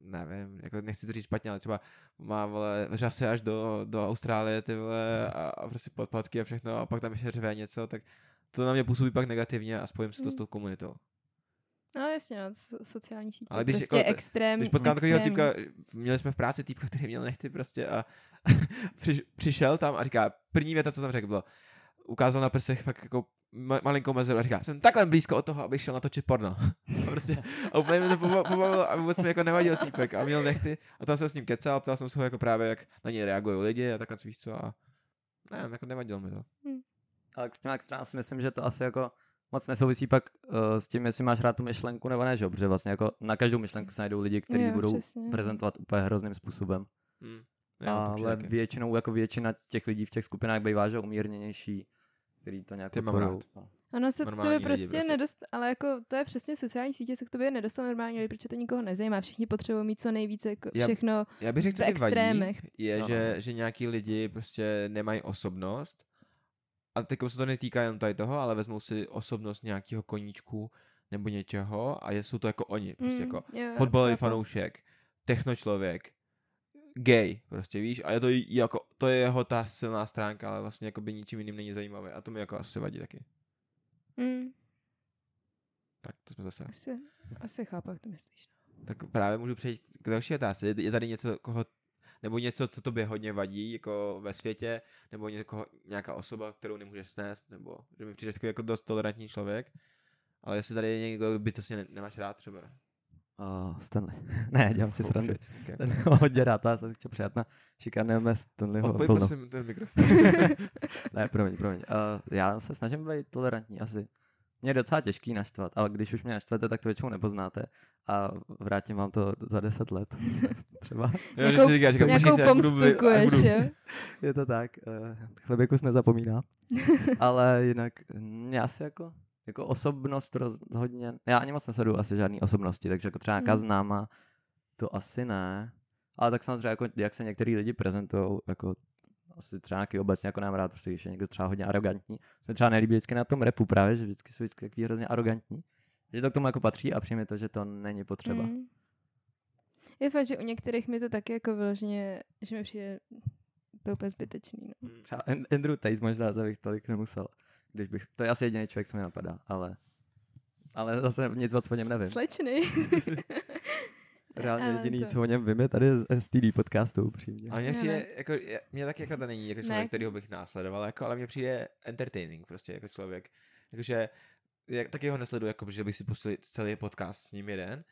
nevím, jako nechci to říct špatně, ale třeba má vole, řasy až do, do Austrálie, ty vole, a, a prostě podplatky a všechno, a pak tam ještě řve něco, tak to na mě působí pak negativně a spojím si to s Mm. tou komunitou. No jasně, no, so, sociální sítě. Ale když prostě jako- extrém, Když potkám takového týpka, měli jsme v práci týpka, který měl nechty prostě a přiš, přišel tam a říká, první věta, co tam řekl, bylo, ukázal na prsech fakt jako ma- malinkou mezeru a říká, jsem takhle blízko od toho, abych šel natočit porno. a, prostě, a úplně mi to poba- pobavilo a vůbec mi jako nevadil týpek a měl nechty a tam jsem s ním kecal, ptal jsem se ho jako právě, jak na něj reagují lidi a takhle víš co a ne, jako nevadilo mi to. Ale s těma extrém si myslím, že to asi jako moc nesouvisí pak uh, s tím, jestli máš rád tu myšlenku nebo ne, že jo? Protože vlastně jako na každou myšlenku se najdou lidi, kteří budou přesně. prezentovat úplně hrozným způsobem. Hmm. Já, to přijde ale taky. většinou jako většina těch lidí v těch skupinách bývá, že umírněnější, který to nějak Ty mám rád. Ono se k Normální tobě lidi prostě, prostě. nedost, ale jako to je přesně sociální sítě, se k tobě nedostane normální lidi, protože to nikoho nezajímá. Všichni potřebují mít co nejvíce jako Já- všechno. Já bych řekl, v mi vadí, extrémech. je, No. že, že nějaký lidi prostě nemají osobnost a teď se to netýká jenom tady toho, ale vezmou si osobnost nějakého koníčku nebo něčeho a jsou to jako oni, prostě Mm, jako jo, fotbalový fanoušek, technočlověk, gay, prostě víš, a je to jako, to je jeho ta silná stránka, ale vlastně jako by ničím jiným není zajímavý a to mi jako asi vadí taky. Mm, Tak to jsme zase. asi, asi chápu, jak to myslíš. no. Tak právě můžu přejít k další otázce. Je- Je tady něco, koho, nebo něco, co tobě hodně vadí, jako ve světě, nebo někoho, nějaká osoba, kterou nemůžeš snést, nebo že mi přijdeš jako dost tolerantní člověk, ale jestli tady je někdo, kdo by to si ne, nemáš rád třeba. Uh, Stanley. ne, dělám si Oh, srandu. okay. Ten ho hodně rád, já jsem chtěl přijat na šikanujeme Stanleyho Odpoj vlnu. prosím ten mikrofon. ne, promiň, promiň. Uh, já se snažím být tolerantní asi. Mě je docela těžký naštvat, ale když už mě naštvete, tak to většinou nepoznáte a vrátím vám to za deset let. Třeba. Jo, že Nějakou- jako, pomstu? Je to tak. Uh, chleběkus nezapomíná. ale jinak mm, já si jako, jako osobnost rozhodně, já ani moc nesleduju asi žádný osobnosti, takže jako třeba nějaká Hmm. známá, to asi ne. Ale tak samozřejmě, jako, jak se některý lidi prezentují, jako asi třeba nějaký obecně jako nám rád, prostě když je někdo třeba hodně arrogantní. Se mi třeba nelíbí vždycky na tom repu právě, že vždycky jsou vždycky takový hrozně arrogantní. Že to k tomu jako patří a přijme to, že to není potřeba. Mm. Je fakt, že u některých mi to taky jako vyloženě, že mi přijde to úplně zbytečný. No. Třeba An- Andrew Tate možná to bych tolik nemusel. Když bych, to je asi jediný člověk, co mi napadá, ale ale zase nic moc o něm nevím. Slečny. Reálně Ale jediný, to- co o něm vím, je tady z STD podcastu, upřímně. A mně Ne, přijde, ne. jako, mě taky jako to není jako člověk, Ne. kterýho bych následoval, jako, ale mně přijde entertaining prostě jako člověk. Jakože, jak, taky ho nesleduji, jako, že bych si pustil celý podcast s ním jeden,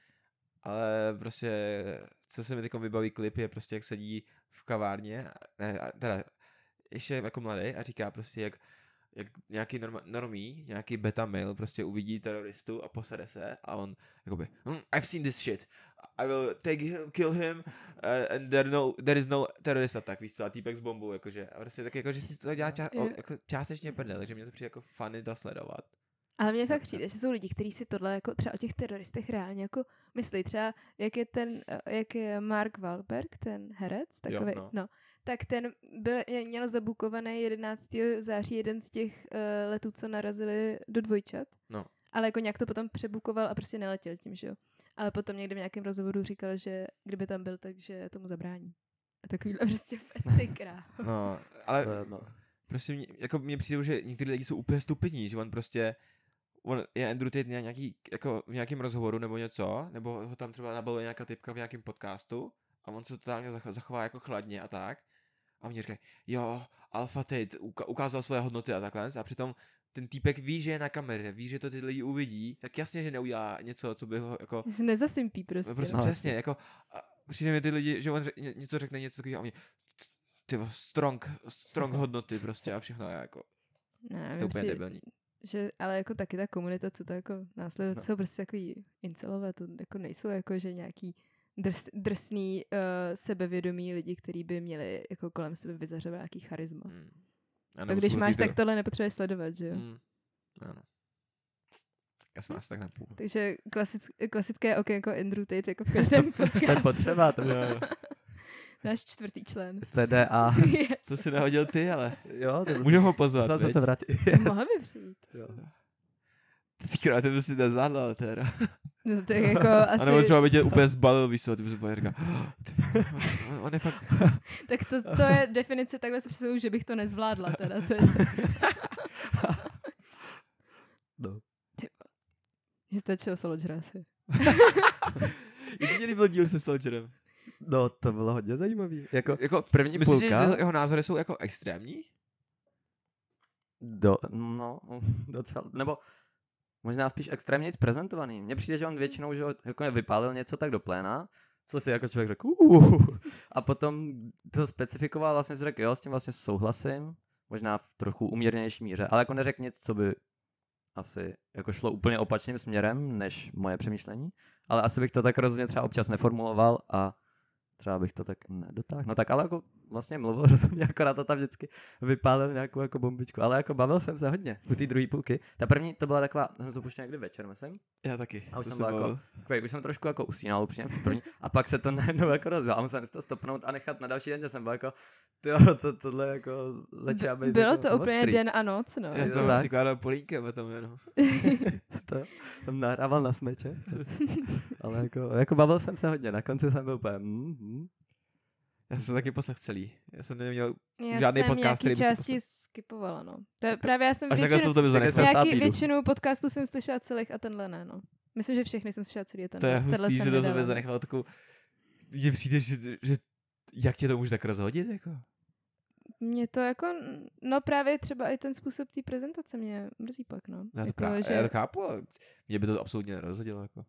ale prostě, co se mi teď vybaví klip, je prostě, jak sedí v kavárně, ne, a teda, ještě jako mladý a říká prostě, jak, jak nějaký norma, normý, nějaký beta male prostě uvidí teroristu a posede se a on jakoby, hm, I've seen this shit, I will take him, kill him uh, and there, no, there is no terrorist attack, víš co, a týpek s bombou, jakože, a prostě tak jako, že si to dělá ča, o, Jo. jako částečně prdel, že mě to přijde jako funny to sledovat. Ale mně fakt přijde, že jsou lidi, kteří si tohle jako třeba o těch teroristech reálně jako myslí. Třeba jak je ten, eh, jak je Mark Wahlberg, ten herec, takový, no. no. Tak ten byl, je- měl zabukovaný 11. září jeden z těch uh, letů, co narazili do dvojčat. No. Ale jako nějak to potom přebukoval a prostě neletěl tím, že jo. Ale potom někde v nějakém rozhovoru říkal, že kdyby tam byl, takže tomu zabrání. A takovýhle prostě ty krá. No, ale To je, no. prostě mě, jako mně přijde, že někteří lidi jsou úplně stupidní, že on prostě, on je Andrew Tate nějaký, jako v nějakém rozhovoru nebo něco, nebo ho tam třeba nabaluje nějaká typka v nějakém podcastu a on se totálně zach- zachová jako chladně a tak. A oni říkají, jo, Alpha Tate ukázal svoje hodnoty a takhle. A přitom ten týpek ví, že je na kameře, ví, že to ty lidi uvidí, tak jasně, že neudělá něco, co by ho jako Se nezasimpí prostě. Prostě No, přesně, jako a přijde mi ty lidi, že on řek, ně- něco řekne, něco takového a mě, ty strong, strong hodnoty prostě a všechno jako, Ne, to úplně přijde- debilní. že, ale jako taky ta komunita, co to jako následuje, No. no. jsou prostě takový incelové, to jako nejsou jako, že nějaký drs, drsný, uh, sebevědomí lidi, kteří by měli jako kolem sebe vyzařovat nějaký charisma. Mm. Mm. A To když máš, tak tohle nepotřebuješ sledovat, že jo? Mm. Mm. Ano. Já jsem asi tak na půl. Takže klasic, klasické okénko Andrew Tate jako v každém to je potřeba, to musí. Náš čtvrtý člen. STDA. yes. To si nehodil ty, ale jo, to můžeme ho pozvat, Zase se vrátit. Mohla by přijít. Jo. Tykrát, ty by si nezvládla, teda. No, to je jako A nebo asi, třeba by tě úplně zbalil, víš co, ty bys úplně říkal, ty, on- on je fakt, tak to, to je definice, takhle si představuji, že bych to nezvládla teda. To je, No. že stačilo Soldier asi. jak se líbil díl se Soldierem? no, to bylo hodně zajímavý. Jako Jako, první myslíš, že půlka, jeho názory jsou jako extrémní? do, no, docela, nebo možná spíš extrémně prezentovaný. Mně přijde, že on většinou že jako vypálil něco tak do pléna, co si jako člověk řekl, uh, a potom to specifikoval, vlastně si řekl, jo, s tím vlastně souhlasím, možná v trochu umírněnější míře, ale jako neřekl nic, co by asi jako šlo úplně opačným směrem, než moje přemýšlení, ale asi bych to tak rozhodně třeba občas neformuloval a třeba bych to tak nedotáhl. No tak ale jako vlastně mluvil rozumně, akorát to tam vždycky vypálil nějakou jako bombičku, ale jako bavil jsem se hodně u té druhé půlky. Ta první to byla taková, jsem se puštěl někdy večer, myslím. Já taky. A už to jsem se byl jako- už jsem trošku jako usínal upřímně první a pak se to najednou jako rozjel a musel jsem si to stopnout a nechat na další den, že jsem byl jako, tyjo, to, tohle jako začíná být Bylo jako to úplně ostrý. den a noc, no. Já jsem to tam tak? přikládal polínkem a tam jenom. to tam nahrával na smeče. Ale jako, jako bavil jsem se hodně, na konci jsem byl úplně, mm, mm. Já jsem taky poslech celý. Já jsem neměl Já Žádný jsem podcast, který nějaký by si části skipovala, no. To je právě, já jsem Až většinu, to nějaký, většinu podcastů jsem slyšela celých a tenhle ne, no. Myslím, že všechny jsem slyšela celý a To tenhle. je tenhle hustý, že to tebe zanechalo takovou... Mně přijde, že, že jak tě to může tak rozhodit, jako? Mě to jako, no právě třeba i ten způsob té prezentace mě mrzí pak, no. Já to, jako, že, já to chápu, ale mě by to absolutně nerozhodilo, jako.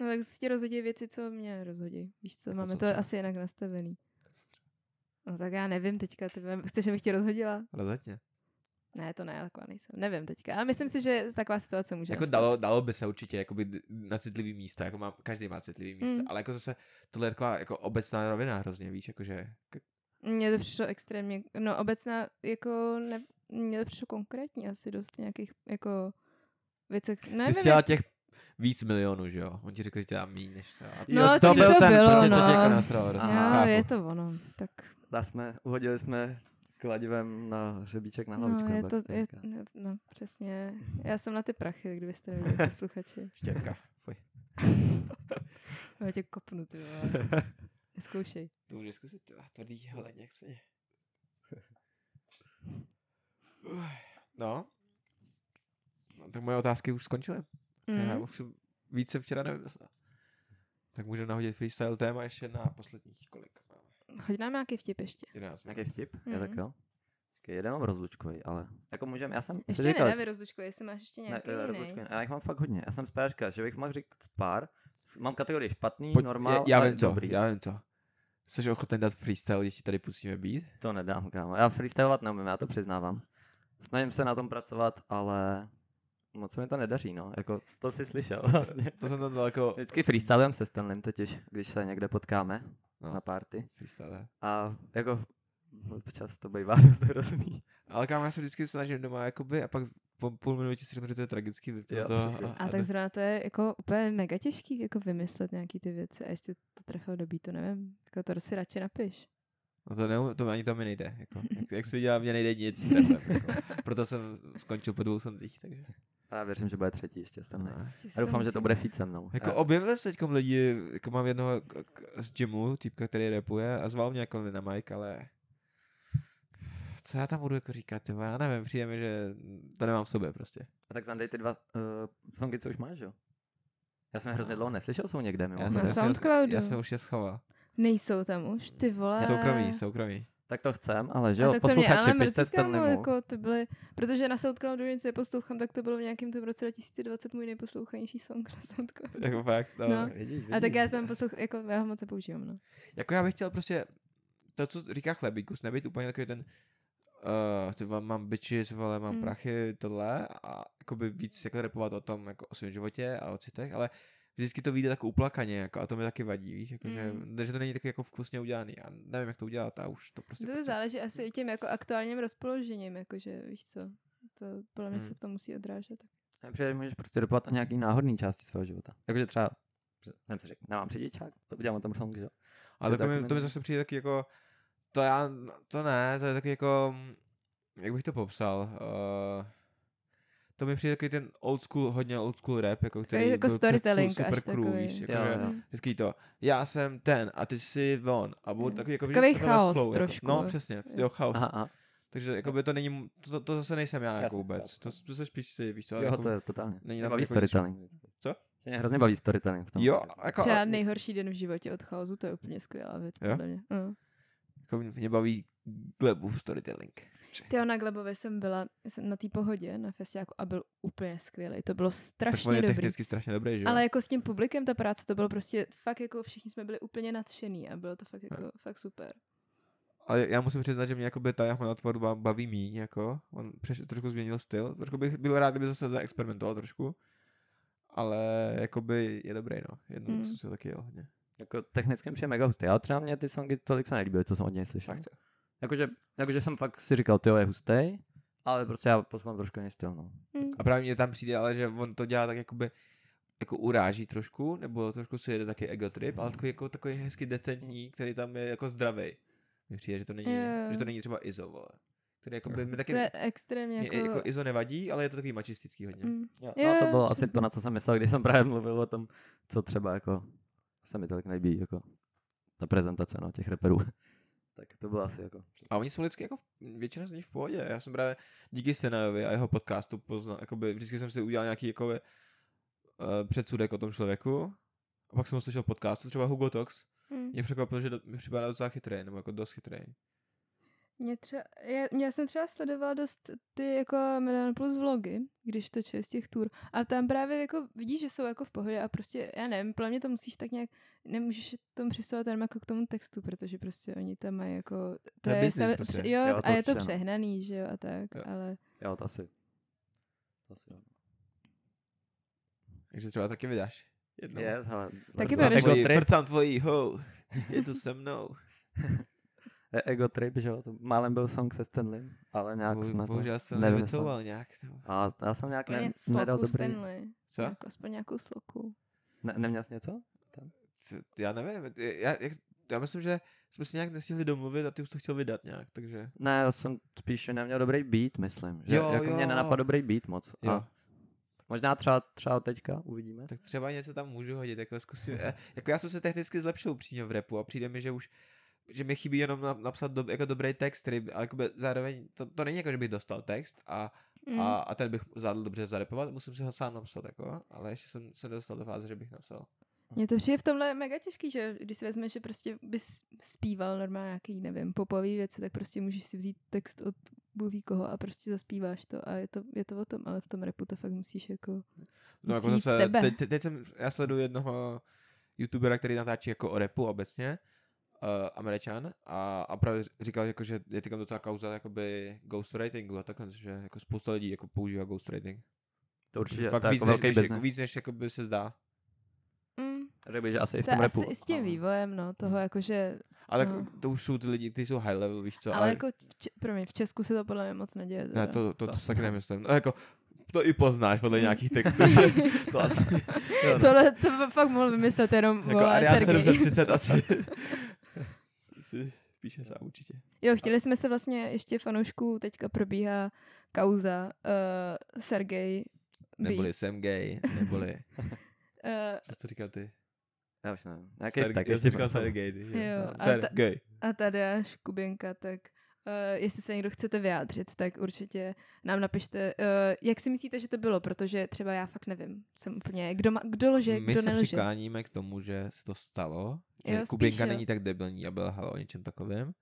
No tak si tě rozhodí věci, co mě nerozhodí. Víš co, Jako máme co to třeba? asi jinak nastavený. No tak já nevím teďka, ty chceš, abych tě rozhodila? Rozhodně. Ne, to ne, taková nejsem. Nevím teďka, ale myslím si, že taková situace může Jako nastat. dalo, dalo by se určitě jakoby na citlivý místa, jako má, každý má citlivý místa, Mm. ale jako zase tohle je taková jako obecná rovina hrozně, víš, jakože Mně to přišlo extrémně, no obecná, jako, ne, mně to přišlo konkrétní asi dost nějakých, jako, věcech, ty nevím, jsi chtěla jak, těch víc milionů, že jo? On ti řekl, že tě dá míň než to. A No, Jo, to by byl to ten, bylo, protože to no. tě jako nasralo, hrozně, jo, je to ono, tak, Ta jsme, uhodili jsme kladivem na hřebíček na hlavičku. no, je to, se je, říká. no, no, přesně, já jsem na ty prachy, kdybyste neviděli posluchači, Štětka, fuj. já tě kopnu, ty vole, neskoušej. To můžeš zkusit, ty vole, tvrdý hleně, jak svině. No. no. tak moje otázky už skončily. Mm. Já už jsem, víc jsem včera nevymyslel. Tak můžeme nahodit freestyle téma ještě na posledních kolik máme. Hoď nám nějaký vtip ještě. 11 Nějaký vtip? Mm. Je Mhm. tak jo? Počkej, jeden mám rozlučkový, ale jako můžeme, já jsem Ještě říkal, nedávej rozlučku, jestli máš ještě ne, nějaký eh, jiný. rozlučkový, já jich mám fakt hodně. Já jsem spíš říkal, že bych mohl říct pár. Mám kategorii špatný, Pojď, normál, já, já ale vím co, dobrý. já vím co. Jsi ochoten dát freestyle, když ti tady pustíme být? To nedám, kámo. Já freestylovat neumím, já to přiznávám. Snažím se na tom pracovat, ale moc se mi to nedaří, no. Jako, to si slyšel vlastně. To jsem tam dal jako Vždycky freestylujem se Stanlem totiž, když se někde potkáme No. na party. freestyle. A jako občas to bývá dost hrozný. Ale kámo, já se vždycky snažím doma, jakoby, a pak po půl minutě si řeknu, že to je tragický, Jo, to přesně. A tak zrovna to je jako úplně mega těžký jako vymyslet nějaký ty věci a ještě to trefil do beatu, nevím. Jako to si radši napiš. No to, ne, to ani to mi nejde. Jako. Jak, jak se viděla, mě nejde nic s rapem, jako. Proto jsem skončil po dvou sonzích, takže. A já věřím, že bude třetí ještě Stanley. No. A doufám, že to bude feat se mnou. Jako A- objevili se teď lidi, jako mám jednoho z gymu, týpka, který rapuje a zval mě jako na mic, ale co já tam budu jako říkat, tyvo, já nevím, přijde mi, že to nemám v sobě prostě. A tak zandej ty dva uh, songy, co už máš, jo? Já jsem hrozně dlouho neslyšel, jsou někde mimo. Já, Na jsem, já, jsem, já jsem už je schoval. Nejsou tam už, ty vole. Soukromí, soukromí. Tak to chcem, ale že jo, tak to mě ale posluchači, pište Stanleymu. jako to byly, protože na Soundcloudu nic neposlouchám, tak to bylo v nějakém tom roce 2020 můj nejposlouchanější song na Soundcloudu. Jako fakt, no. No. Vidíš, A tak já jsem poslouch, jako já ho moc nepoužívám, no. Jako já bych chtěl prostě, to, co říká chlebíkus, nebýt úplně takový ten, uh, ty vole, mám bitches, vole, mám Mm. prachy, tohle, a jakoby víc jako repovat o tom, jako o svém životě a o citech, ale vždycky to vyjde tak uplakaně, jako, a to mi taky vadí, víš, jako, Mm. že, že to není taky jako vkusně udělaný, a nevím, jak to udělat, a už to prostě To potřebuji. záleží asi i tím jako aktuálním rozpoložením, jakože víš co, to podle mě Hmm. se v tom musí odrážet. Já přijde, že můžeš prostě dopovat na nějaký náhodný části svého života. Jakože třeba, jsem si řekl, nemám řidičák, to udělám o tom song, že jo. Ale Je to, mi, tak to mi zase přijde taky jako, to já, to ne, to je taky jako, mm, jak bych to popsal, uh, to mi přijde taky ten old school, hodně old school rap, jako který jako byl storytelling su- super až crew, takový. víš, jako, Jo, že, jo. vždycky to, já jsem ten a ty jsi on, a byl takový jako, Takový takový chaos flow, trošku. Jako, no přesně, jo, chaos. Aha, aha. Takže jako by to není, to, to zase nejsem já, jako Jasně, vůbec, to, to se spíš ty, víš co, Jo, jako, to je totálně. není tam baví jako storytelling. Co? Že Mě hrozně baví storytelling v tom. jo, jako, Třeba nejhorší den v životě od chaosu, to je úplně skvělá věc, Jo? podle mě. Mm. jako mě baví Glebův storytelling. Ty na Glebově jsem byla jsem na té pohodě na festiáku a byl úplně skvělý. To bylo Tak on strašně je dobrý. technicky strašně dobrý, že jo? Ale jako s tím publikem ta práce, to bylo prostě fakt jako všichni jsme byli úplně nadšený a bylo to fakt jako fakt super. Ale já musím přiznat, že mě jakoby ta jeho tvorba baví míň, jako. On přeš, trošku změnil styl. Trošku bych byl rád, kdyby zase zaexperimentoval trošku. Ale jakoby je dobrý, no. Jednou Mm. jsem si taky jel hodně. Jako technicky přijde mega hustý, ale třeba mě ty songy tolik se nelíbily, co jsem od něj slyšel. Fakt. Jakože, jakože jsem fakt si říkal, ty je hustý, ale prostě já poslouchám trošku jiný styl, no. Hm. A právě mě tam přijde, ale že on to dělá tak jakoby jako uráží trošku, nebo trošku si jede taky ego trip, ale takový, jako, takový hezky decentní, který tam je jako zdravý. Mně přijde, že to není, Jo. že to není třeba Izo, vole. který jako by mi taky To je extrémně mě jako... jako... Izo nevadí, ale je to takový mačistický hodně. mm. Jo, Jo, no to jo, bylo asi to, na co jsem myslel, když jsem právě mluvil o tom, co třeba jako se mi tolik nelíbí, jako ta prezentace no, těch reperů. Tak to bylo asi jako... A oni jsou vždycky jako, většina z nich v pohodě. Já jsem právě díky Stenajovi a jeho podcastu poznal, jakoby vždycky jsem si udělal nějaký jako uh, předsudek o tom člověku. A pak jsem ho slyšel podcastu, třeba Hugo Tox. Mm. Mě překvapilo, že do, mi připadá docela chytrý, nebo jako dost chytrý. Mě, třeba, já, já jsem třeba sledovala dost ty jako Milion Plus vlogy, když točí z těch tur. A tam právě jako vidíš, že jsou jako v pohodě a prostě, já nevím, podle mě to musíš tak nějak, nemůžeš tomu přistovat jenom jako k tomu textu, protože prostě oni tam mají jako, to, To je je, business sami- prostě. pře- jo, Jo, to a je to no. přehnaný, že jo, a tak, Jo. ale Jo, to asi... To asi jo. Takže třeba taky vydáš. Jednou. Yes, hele. Taky Tvojí, trip, prcám tvojí, ho, je tu se mnou. e- ego trip, že jo, to málem byl song se Stanley, ale nějak Bo, jsme to bohužel jsem nevycouval nějak. No. A já jsem nějak ne, nedal dobrý... Stanley. Co? Jako aspoň nějakou sloku. Ne, neměl jsi něco? Co- Já nevím, já, já, já myslím, že jsme si nějak nestihli domluvit a ty už to chtěl vydat nějak, takže... Ne, já jsem spíš neměl dobrý beat, myslím. Že Jo, jako jo. mě nenapadl dobrý beat moc. Jo. A možná třeba, třeba teďka uvidíme. Tak třeba něco tam můžu hodit, jako zkusím. eh, Jako já jsem se technicky zlepšil upřímně v repu a přijde mi, že už že mi chybí jenom na- napsat do, jako dobrý text, který, ale jakoby zároveň, to, to není jako, že bych dostal text a, Mm. a, a ten bych zvládl dobře zarepovat, musím si ho sám napsat, jako, ale ještě jsem se dostal do fáze, že bych napsal. Mně to přijde v tomhle mega těžký, že když si vezmeš, že prostě bys zpíval normálně nějaký, nevím, popový věci, tak prostě můžeš si vzít text od Bůh ví koho a prostě zaspíváš to a je to, je to o tom, ale v tom repu to fakt musíš jako... No jako zase, tebe. teď, teď, teď, jsem, já sleduju jednoho youtubera, který natáčí jako o repu obecně, uh, američan, a, a právě říkal, jako, že je teďka docela kauza jakoby ghostwritingu a takhle, že jako spousta lidí jako používá ghostwriting. To určitě, Fakt to je víc, jako než, velký než, jako, business. víc, než jakoby se zdá. Mm, Řekl bych, že asi i v to tom repu. asi s tím ale- vývojem, no, toho jakože... Ale No. no. to už jsou ty lidi, kteří jsou high level, víš co, ale jako, v, Če- promiň, v Česku se to podle mě moc neděje. ne, teda. to, to, to, To- to taky nemyslím. No, jako, to i poznáš podle nějakých textů. to asi, jo, no. Tohle to fakt mohl vymyslet jenom jako Sergej. 730 asi. si píše sám určitě. Jo, chtěli jsme se vlastně ještě fanoušků, teďka probíhá kauza uh, Sergej B. Neboli jsem gay, neboli... Uh, Co jsi to říkal ty? Já už nevím. Vtek já jsem říkal. Sergej. Jo, No, a ta- a Tadeáš Kuběnka, tak uh, jestli se někdo chcete vyjádřit, tak určitě nám napište, uh, jak si myslíte, že to bylo, protože třeba já fakt nevím, jsem úplně, kdo, má, kdo lže, My kdo se nelže. přikláníme k tomu, že se to stalo, že Jo, spíš Kubinka jo. není tak debilní a byl halo o něčem takovém.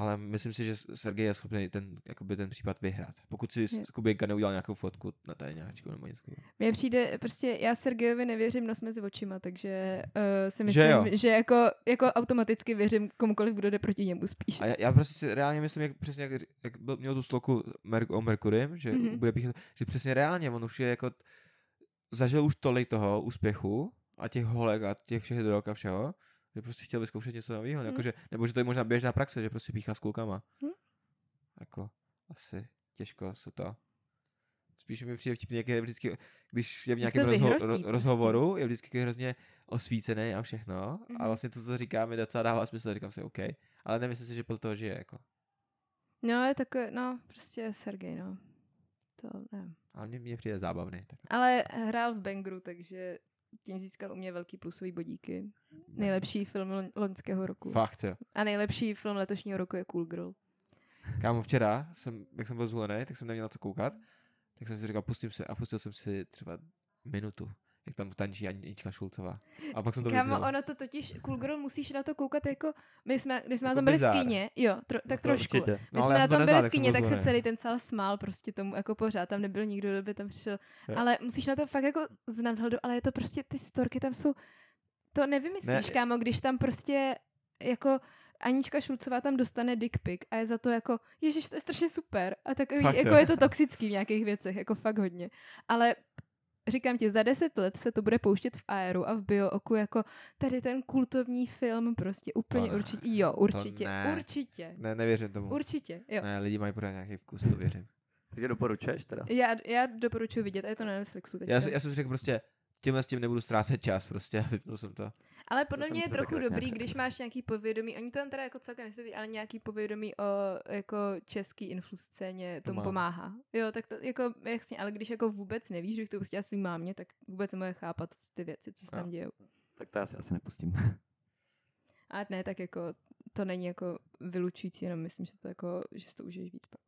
Ale myslím si, že Sergej je schopný ten, jakoby ten případ vyhrát. Pokud si s Kubinka neudělal nějakou fotku na tajňáčku nebo něco. Mně přijde, prostě já Sergejovi nevěřím nos mezi očima, takže uh, si Že myslím, jo. že, že jako, jako automaticky věřím komukoliv, kdo jde proti němu spíš. A já, já prostě si reálně myslím, jak, přesně jak, jak byl, měl tu sloku Mer- o Merkurym, že Mhm. mm-hmm. bude píchat, že přesně reálně on už je jako, zažil už tolik toho úspěchu a těch holek a těch všech drog a všeho, že prostě chtěl vyzkoušet něco nového, Mhm. jako, že, nebo že to je možná běžná praxe, že prostě píchá s klukama. Mhm. Jako, asi těžko se to... Spíš mi přijde vtipně, jak je vždycky, když je v Jak nějakém rozho- vyhrotí ro- prostě. rozhovoru, je vždycky hrozně osvícený a všechno. Mhm. A vlastně to, co říká, mi docela dává smysl, říkám si, OK. Ale nemyslím si, že podle toho žije, jako. No, je takové, no, prostě Sergej, no. To nevím. A mně, mně přijde zábavný. Tak. Ale hrál v Bangru, takže tím získal u mě velký plusový bodíky. Nejlepší film loň- loňského roku. Fakt, jo. A nejlepší film letošního roku je Cool Girl. Kámo, včera, jsem, jak jsem byl zvolený, tak jsem neměl na co koukat. Tak jsem si říkal, pustím se a pustil jsem si třeba minutu, jak tam tančí Anička Šulcová. A pak jsem to Kámo, ono to totiž, Cool Girl musíš na to koukat jako, my jsme, když jsme Jako na tom byli bizár. v kině, jo, tro, tak To trošku. Určitě. My No, jsme na to tom neznal, byli v tak byl tak se celý ten sál smál prostě tomu jako pořád, tam nebyl nikdo, kdo by tam přišel. Jo. Ale musíš na to fakt jako z nadhledu, ale je to prostě, ty storky tam jsou, to nevymyslíš, Ne. kámo, když tam prostě jako Anička Šulcová tam dostane dick pic a je za to jako, ježiš, to je strašně super. A takový, Fakt, jako jo. je to toxický v nějakých věcech, jako fakt hodně. Ale říkám ti, za deset let se to bude pouštět v Aeru a v Biooku jako tady ten kultovní film prostě úplně ne. určitě. Jo, určitě, ne. určitě. Ne, nevěřím tomu. Určitě, jo. Ne, lidi mají pořád nějaký vkus, to věřím. Takže doporučuješ teda? Já, já doporučuji vidět, a je to na Netflixu teď. Já, si, já jsem si řekl prostě, tímhle s tím nebudu ztrácet čas, prostě, vypnul jsem to. Ale podle mě je trochu dobrý, když máš nějaký povědomí, oni to tam teda jako celkem nesvědí, ale nějaký povědomí o jako český influ scéně tomu mám. pomáhá. Jo, tak to jako jasně, ale když jako vůbec nevíš, že to pustila svým mámě, tak vůbec nemoje chápat ty věci, co se tam Jo. dějou. Tak to já si asi nepustím. A ne, tak jako to není jako vylučující, jenom myslím, že to jako, že si to užiješ víc pak.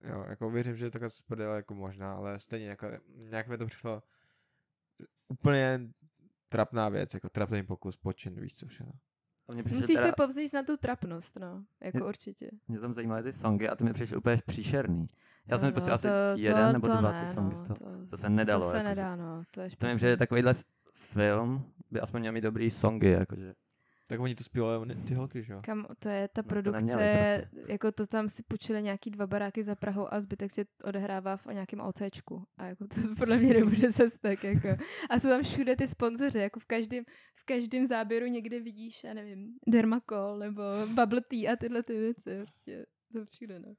Jo, jako věřím, že takhle z jako možná, ale stejně jako, nějak mi to přišlo úplně trapná věc, jako trapný pokus, počin, víš co všechno. A Mně přišlo Musíš teda, se povzít na tu trapnost, no, jako Je- určitě. mě tam zajímaly ty songy a ty mi přišly úplně příšerný. Já jsem Jo, pustil no, asi to- jeden to- nebo to dva ne, ty songy no, z toho. to- To se nedalo. to se jakože. nedá, no, to je To vím, špatný. že takovýhle film by aspoň měl mít dobrý songy, jakože. Tak oni to zpívali oni- ty holky, že jo? Kam, to je ta No, to produkce, neměli prostě. jako to tam si počili nějaký dva baráky za Prahou a zbytek se odehrává v nějakém OCčku. A jako to podle mě nebude zase tak, jako. A jsou tam všude ty sponzoři, jako v každém, v každém záběru někde vidíš, já nevím, Dermacol nebo Bubble Tea a tyhle ty věci, prostě to všude, no.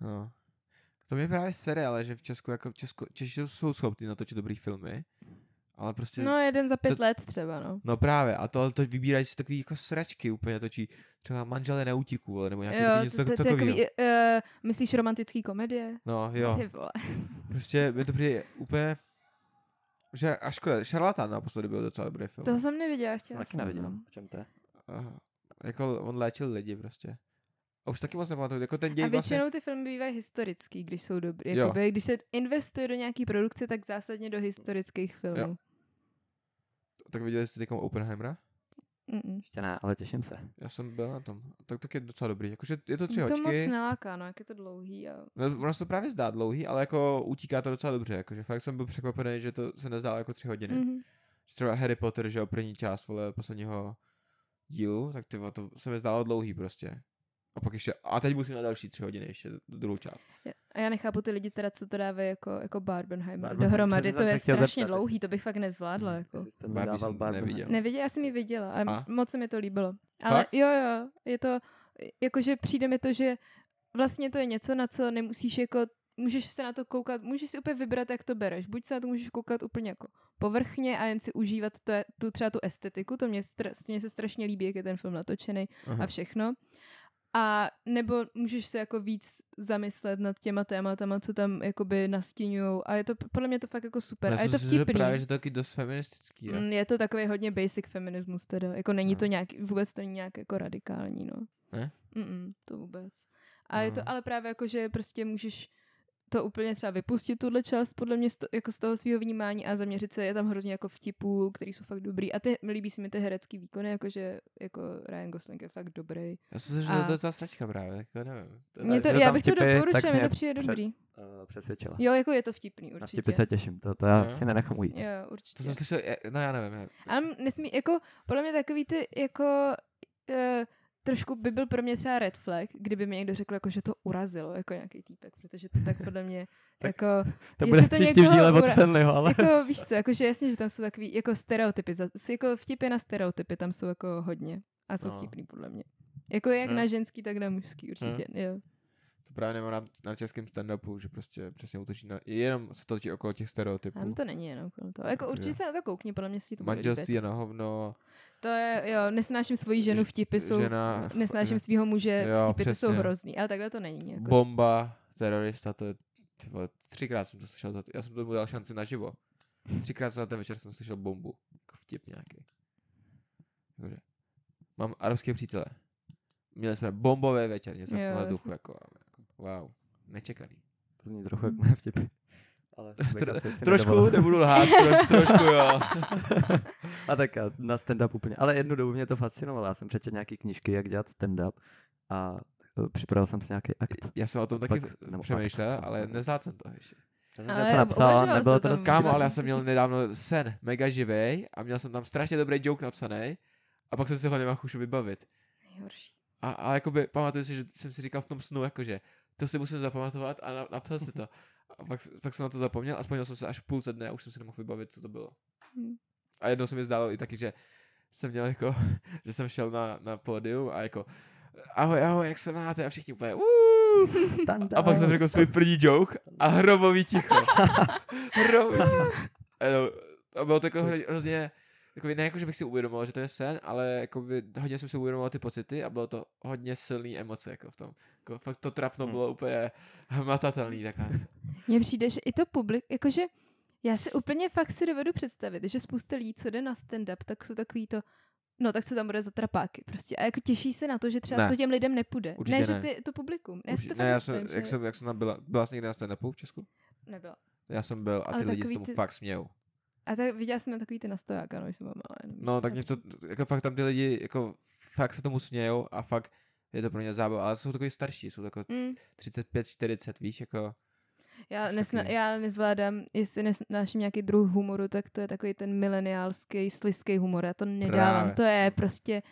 No. To mě právě sere, ale že v Česku, jako v Česku, Češi jsou schopni natočit dobrý filmy, ale prostě... No jeden za pět to- let třeba, no. No právě, a to, to vybírají si takový jako sračky úplně točí. Třeba manželé neútíků, vole, nebo nějaký Jo, takový něco to- to- to takového. takový, uh, myslíš romantický komedie? No jo, Ty vole. prostě je to přijde úplně... Že až škoda, Šarlatán naposledy byl docela dobrý film. To jsem neviděla, Jsem chtěla taky jsem. neviděl. no. O čem to je? Uh, jako on léčil lidi prostě. A už taky moc nepamatuju, jako ten děj A vlastně... většinou ty filmy bývají historický, když jsou dobrý. Jo. Jakoby, když se investuje do nějaký produkce, tak zásadně do historických filmů. Tak viděli jste teď Oppenheimera? Mm-mm. Ještě ne, ale těším se. Já jsem byl na tom. Tak tak je docela dobrý. Jakože je to tři Mě to moc hočky. neláká, no, jak je to dlouhý. A... No, ono se to právě zdá dlouhý, ale jako utíká to docela dobře. Jakože fakt jsem byl překvapený, že to se nezdálo jako tři hodiny. Mm. Mm-hmm. Třeba Harry Potter, že jo, první část vole, posledního dílu, tak ty, to se mi zdálo dlouhý prostě. A pak ještě, a teď musím na další tři hodiny ještě, druhou část. A já nechápu ty lidi teda, co to dávají jako, jako Barbenheimer Barbenheimer, dohromady. To je strašně zeptat, dlouhý, to bych fakt nezvládla. Jako. Jste mi Barbie neviděl. Neviděla, já jsem ji viděla a, A? a? moc se mi to líbilo. Ale Fakt? jo, jo, je to, jakože přijde mi to, že vlastně to je něco, na co nemusíš jako, můžeš se na to koukat, můžeš si úplně vybrat, jak to bereš. Buď se na to můžeš koukat úplně jako povrchně a jen si užívat to, tu třeba tu estetiku, to mě, str- mě se strašně líbí, jak je ten film natočený Aha. a všechno. A nebo můžeš se jako víc zamyslet nad těma tématama, co tam jakoby nastíňujou. A je to, podle mě to fakt jako super. Já a je to vtipný. právě, že to taky dost feministický. Je. Mm, je to takový hodně basic feminismus teda. Jako není No. to nějak, vůbec to není nějak jako radikální, no. Ne? Mm, to vůbec. A je to No. ale právě jako, že prostě můžeš to úplně třeba vypustit, tuhle část, podle mě z, to, jako z toho svého vnímání a zaměřit se, je tam hrozně jako vtipů, který jsou fakt dobrý. A ty, líbí se mi ty herecký výkony, jakože jako Ryan Gosling je fakt dobrý. Já jsem si, že A- to je sračka právě, tak já nevím. To Mě to, to já bych to vtipy, tak doporučila, mě mě to přijde před- dobrý. Uh, přesvědčila. Jo, jako je to vtipný Na určitě. vtipy se těším, to, to já Jo. si nenechám ujít. Jo, To určitě. jsem slyšel, no já nevím. já- Ale nesmí, jako, podle mě takový ty, jako, uh, trošku by byl pro mě třeba red flag, kdyby mi někdo řekl, jako, že to urazilo, jako nějaký týpek, protože to tak podle mě, Tak jako, To bude v příštím díle od Stanleyho, ale... jako, víš co, jako, že jasně, že tam jsou takový, jako stereotypy, jako vtipy na stereotypy, tam jsou jako hodně a jsou No. vtipný podle mě. Jako jak No. na ženský, tak na mužský, určitě, jo. To právě nemám rád na českém stand-upu, že prostě přesně útočí na, jenom se to točí okolo těch stereotypů. Tam to není jenom kolem toho. Jako určitě se na to koukni, podle mě si to Manželství je na hovno, To je, jo, nesnáším svoji ženu, vtipy jsou, žena, nesnáším svého muže, Jo, vtipy to jsou přesně. hrozný, ale takhle to není. Jako. bomba, terorista, to je, ty vole, třikrát jsem to slyšel, za- já jsem tomu dal šanci naživo. Třikrát za ten večer jsem slyšel bombu, jako vtip nějaký. Takže, mám arabské přítele. Měli jsme bombové večer, něco v tomhle duchu, jako, jako, wow, nečekaný. To zní trochu jak moje vtipy. Ale Tro, trošku, nedovol. nebudu lhát, troš, trošku jo. A tak a na stand-up úplně. Ale jednu dobu mě to fascinovalo. Já jsem přečetl nějaký knížky, jak dělat stand-up a eh, připravil jsem si nějaký akt. Já jsem o tom Pak- taky nebo přemýšlel, akt, ale nezvládl jsem to ještě. Já jsem Ale něco napsal, nebylo to dost Kámo, ale já jsem měl nedávno sen, mega živej a měl jsem tam strašně dobrý joke napsaný a pak jsem si ho nemohl už vybavit. Nejhorší. A, a jakoby pamatuju si, že jsem si říkal v tom snu, jakože to si musím zapamatovat a na, napsal si to. A pak, pak jsem na to zapomněl a vzpomněl jsem se až v půlce dne a už jsem si nemohl vybavit, co to bylo. Hm. A jednou se mi zdálo i taky, že jsem měl jako, že jsem šel na, na pódium a jako ahoj, ahoj, jak se máte? A všichni úplně stand-up. A pak jsem řekl svůj první joke a hrobový ticho. hrobový ticho. A A bylo to jako hro- hrozně, jako ne jako, že bych si uvědomoval, že to je sen, ale jako by, hodně jsem si uvědomoval ty pocity a bylo to hodně silný emoce jako v tom. Jako fakt to trapno Hmm. bylo úplně hmatatelný takhle. Mně přijde, že i to publik, jakože já si úplně fakt si dovedu představit, že spousta lidí, co jde na stand-up, tak jsou takový to, no tak co tam bude za trapáky prostě. A jako těší se na to, že třeba Ne. to těm lidem nepůjde. Určitě ne, že ne. ty, to publikum. Já si Už, to ne, já myslím, jsem, že jak jsem, jak jsem tam byla, byla jsi někdy na stand v Česku? Nebyla. Já jsem byl a Ale ty lidi se tomu ty- fakt smějou. A tak viděla jsem takový ty na stojáka, no, když jsem byla malá. No, tak co? něco, jako fakt tam ty lidi, jako fakt se tomu smějou a fakt je to pro ně zábava, ale jsou takový starší, jsou jako Mm, 35, 40, víš, jako já, nesna, já nezvládám, jestli nesnáším nějaký druh humoru, tak to je takový ten mileniálský, slizký humor. Já to nedávám. Právě. To je prostě,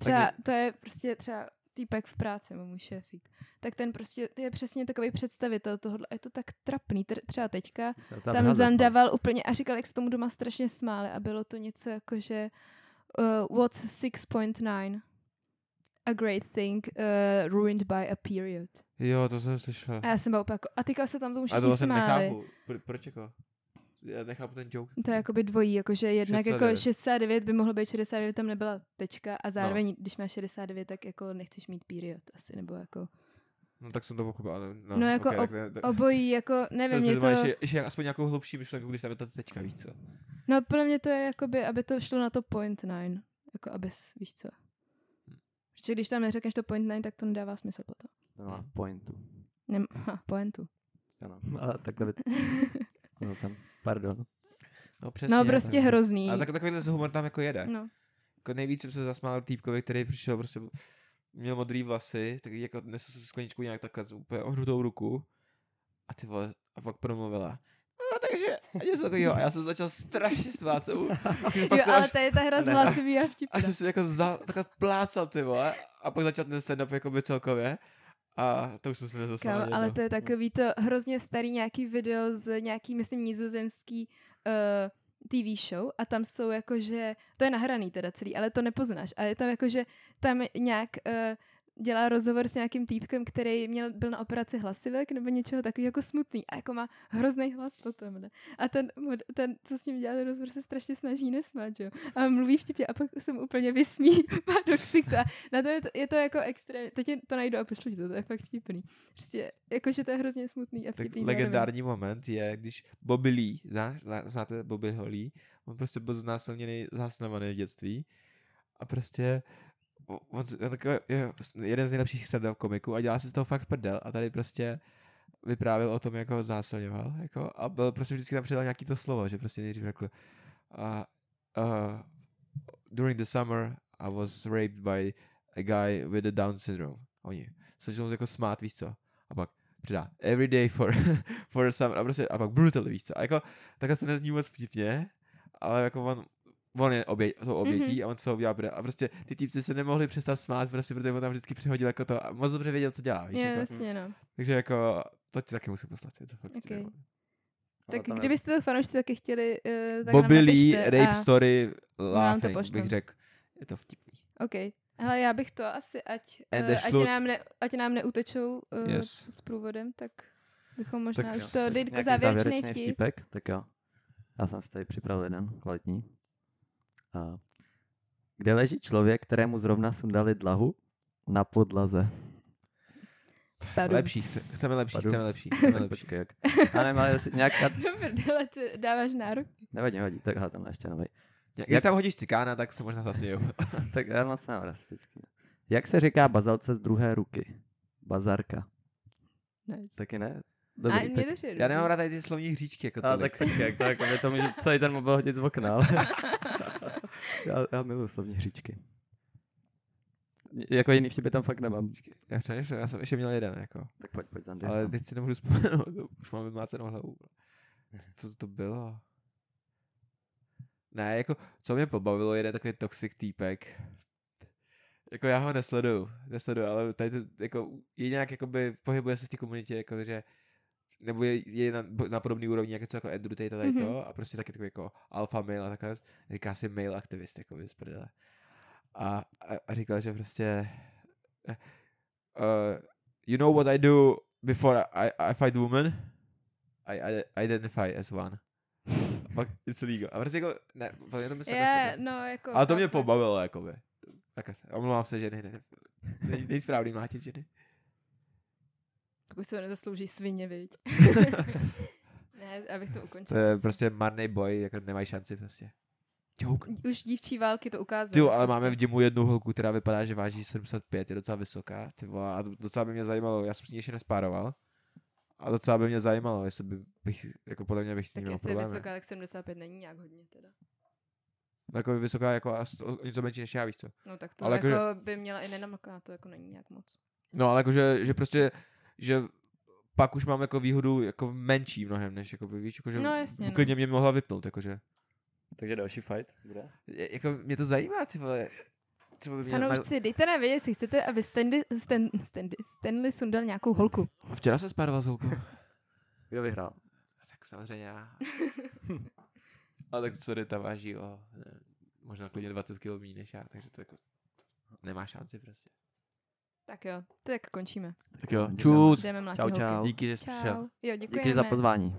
třeba, to je prostě třeba týpek v práci, můj šéfík. Tak ten prostě je přesně takový představitel tohohle. Je to tak trapný. Tr- Třeba teďka tam vyhazil, zandaval úplně a říkal, jak se tomu doma strašně smáli a bylo to něco jako, že uh, what's 6.9? A great thing uh, ruined by a period. jo, to jsem slyšel. A já jsem byla úplně jako, a teďka se tam tomu A všichni to vlastně smáli. nechápu, Pro, proč jako? Já nechápu ten joke. To je jakoby dvojí, jakože jednak 69. jako 69 by mohlo být 69, tam nebyla tečka a zároveň, no. když máš 69, tak jako nechceš mít period asi, nebo jako No tak jsem to pochopil, ale no. No, jako okay, ob- tak, tak, obojí, jako nevím, si to, to... ještě, ještě aspoň nějakou hlubší myšlenku, když tam je ta tečka, víš co? no podle mě to je jakoby, aby to šlo na to point nine, jako abys, víš co. Protože když tam neřekneš to point nine, tak to nedává smysl potom. To má pointu. Nem, ha, pointu. Ano, ale takhle by... No jsem, pardon. No přesně. No prostě hrozný. Ale tak, takovýhle humor tam jako jede. No. Jako nejvíc jsem se zasmál týpkovi, který přišel prostě, měl modrý vlasy, tak jako nesl se skleničku nějak takhle s úplně ohnutou ruku. A ty vole, a pak promluvila. No, takže, a něco takového. A já jsem začal strašně svát. Jo, ale až, to je ta hra z Ne. hlasivý a až vtipná. jsem si jako za, takhle plácal, ty vole. A pak začal ten stand-up jakoby celkově. A to už jsem se nezasmál. Kámo, ani ale to je takový to hrozně starý nějaký video z nějaký, myslím, nizozemský uh, TV show a tam jsou jakože, to je nahraný teda celý, ale to nepoznáš. A je tam jakože, tam nějak uh, dělá rozhovor s nějakým týpkem, který měl, byl na operaci hlasivek nebo něčeho takového jako smutný a jako má hrozný hlas potom. Ne? A ten, ten, co s ním dělá ten rozhovor, se strašně snaží nesmát, jo. A mluví vtipně a pak jsem úplně vysmí. Má to a na to je to, je to jako extrémně, teď je to najdu a pošlu ti to, to je fakt vtipný. Prostě, jakože to je hrozně smutný a Tak vtipný. zároveň. legendární moment je, když Bobby Lee, znáš, zná- znáte Bobbyho Lee, on prostě byl znásilněný, zásnovaný v dětství a prostě on je takový, je jeden z nejlepších stand komiků a dělá si z toho fakt prdel a tady prostě vyprávěl o tom, jak ho znásilňoval jako, a byl prostě vždycky tam přidal nějaký to slovo, že prostě nejdřív řekl uh, uh, during the summer I was raped by a guy with a Down syndrome. Oni se začnou jako smát, víš co? A pak přidá every day for, for summer a prostě a pak brutal, víš co? A jako takhle se nezní moc vtipně, ale jako on, on je obě, tou obětí mm-hmm. a on se ho udělá prdel. A prostě ty týpci se nemohli přestat smát, prostě, protože on tam vždycky přihodil jako to a moc dobře věděl, co dělá, víš? Je, Jako. jasně, no. Takže jako to ti taky musím poslat, je to fakt Ok. okay. Tak tam je- kdybyste to fanoušci taky chtěli, uh, tak Bobby nám Lee, napište rape a- story, to laughing, pošlem. bych řekl. Je to vtipný. OK. Hele, já bych to asi, ať, uh, ať, nám, ne, ať nám neutečou uh, Yes. s průvodem, tak bychom možná Tak už to dejt Nějaký závěrečný vtip. vtipek, tak jo. Já jsem si tady připravil jeden kvalitní. A kde leží člověk, kterému zrovna sundali dlahu? Na podlaze. Padum. Lepší, chce- chceme lepší, Padum. chceme lepší, chceme lepší. Počkej, jak. Já nevím, ale nějaká... Prdele, ty dáváš nárok. Nevadí, nevadí, tak hele, tam ještě nový. Když tam hodíš cikána, tak se možná zasměju. Tak já moc jsem rasistický. Jak se říká bazalce z druhé ruky? Bazarka. Nice. Taky ne? A Dobrý, mě tak, to Já nemám rád tady ty slovní hříčky jako a, tolik. tak počkej, jak to jako to může celý ten mobil hodit z okna, ale... já, já miluji slovní hříčky. Jako jiný vtipy tam fakt nemám. Já přemýšlím, já jsem ještě měl jeden, jako. Tak pojď, pojď, Zandy. Ale teď si nemůžu vzpomenout, už mám vymlácenou hlavu. Co to bylo? Ne, jako, co mě pobavilo, jeden takový toxic týpek. Jako já ho nesleduju, nesleduju, ale tady to, jako, je nějak, jakoby, pohybuje se v té komunitě, jako, že nebo je, je na, na podobný úrovni, jako co jako Andrew Tate a tady Mhm. to, a prostě taky takový jako alfa mail a takhle, říká si mail aktivist, jako z prdele. A, a, a říkal, že prostě uh, you know what I do before I, I fight woman? I, I identify as one. A pak něco lígo. A prostě jako, ne, vlastně to myslím Je, no jako... Ale to mě pobavilo, jakoby. Tak omlouvám se, ženy, ne, ne, není správný mlátit ženy. Pokud se to nezaslouží svině, viď? ne, abych to To ukončila. je prostě marný boj, jako nemají šanci prostě. Joke. Už dívčí války to ukázaly. Ty, jo, ale prostě. máme v gymu jednu holku, která vypadá, že váží 75, je docela vysoká, ty vole, a docela by mě zajímalo, já jsem s ní ještě nespároval, a docela by mě zajímalo, jestli by, bych, jako podle mě bych s ní Tak měl jestli je vysoká, tak 75 není nějak hodně teda. Jako vysoká, jako a o něco menší než já, víš co. No tak to Ale jako jakože- by měla i nenamaká, to jako není nějak moc. No, ale jakože, že prostě, že pak už mám jako výhodu jako menší mnohem, než jako víš, jako, že No jasně, no. klidně mě mohla vypnout, jakože. Takže další fight bude? Je- Jako mě to zajímá, ty vole. By mě na... Fanoušci, dejte nám vědět, jestli chcete, aby Stanley, Stan, Stanley, Stanley sundal nějakou holku. Včera jsem spároval s holkou. Kdo vyhrál? tak samozřejmě já. ale tak sorry, ta váží o ne, možná klidně 20 kg méně než já, takže to jako nemá šanci prostě. Tak jo, tak končíme. Tak jo, Děkujeme. čus. Jdeme mlátit Čau, holky. čau. Díky, že jsi přišel. Čau. Jo, děkujeme. Díky za pozvání.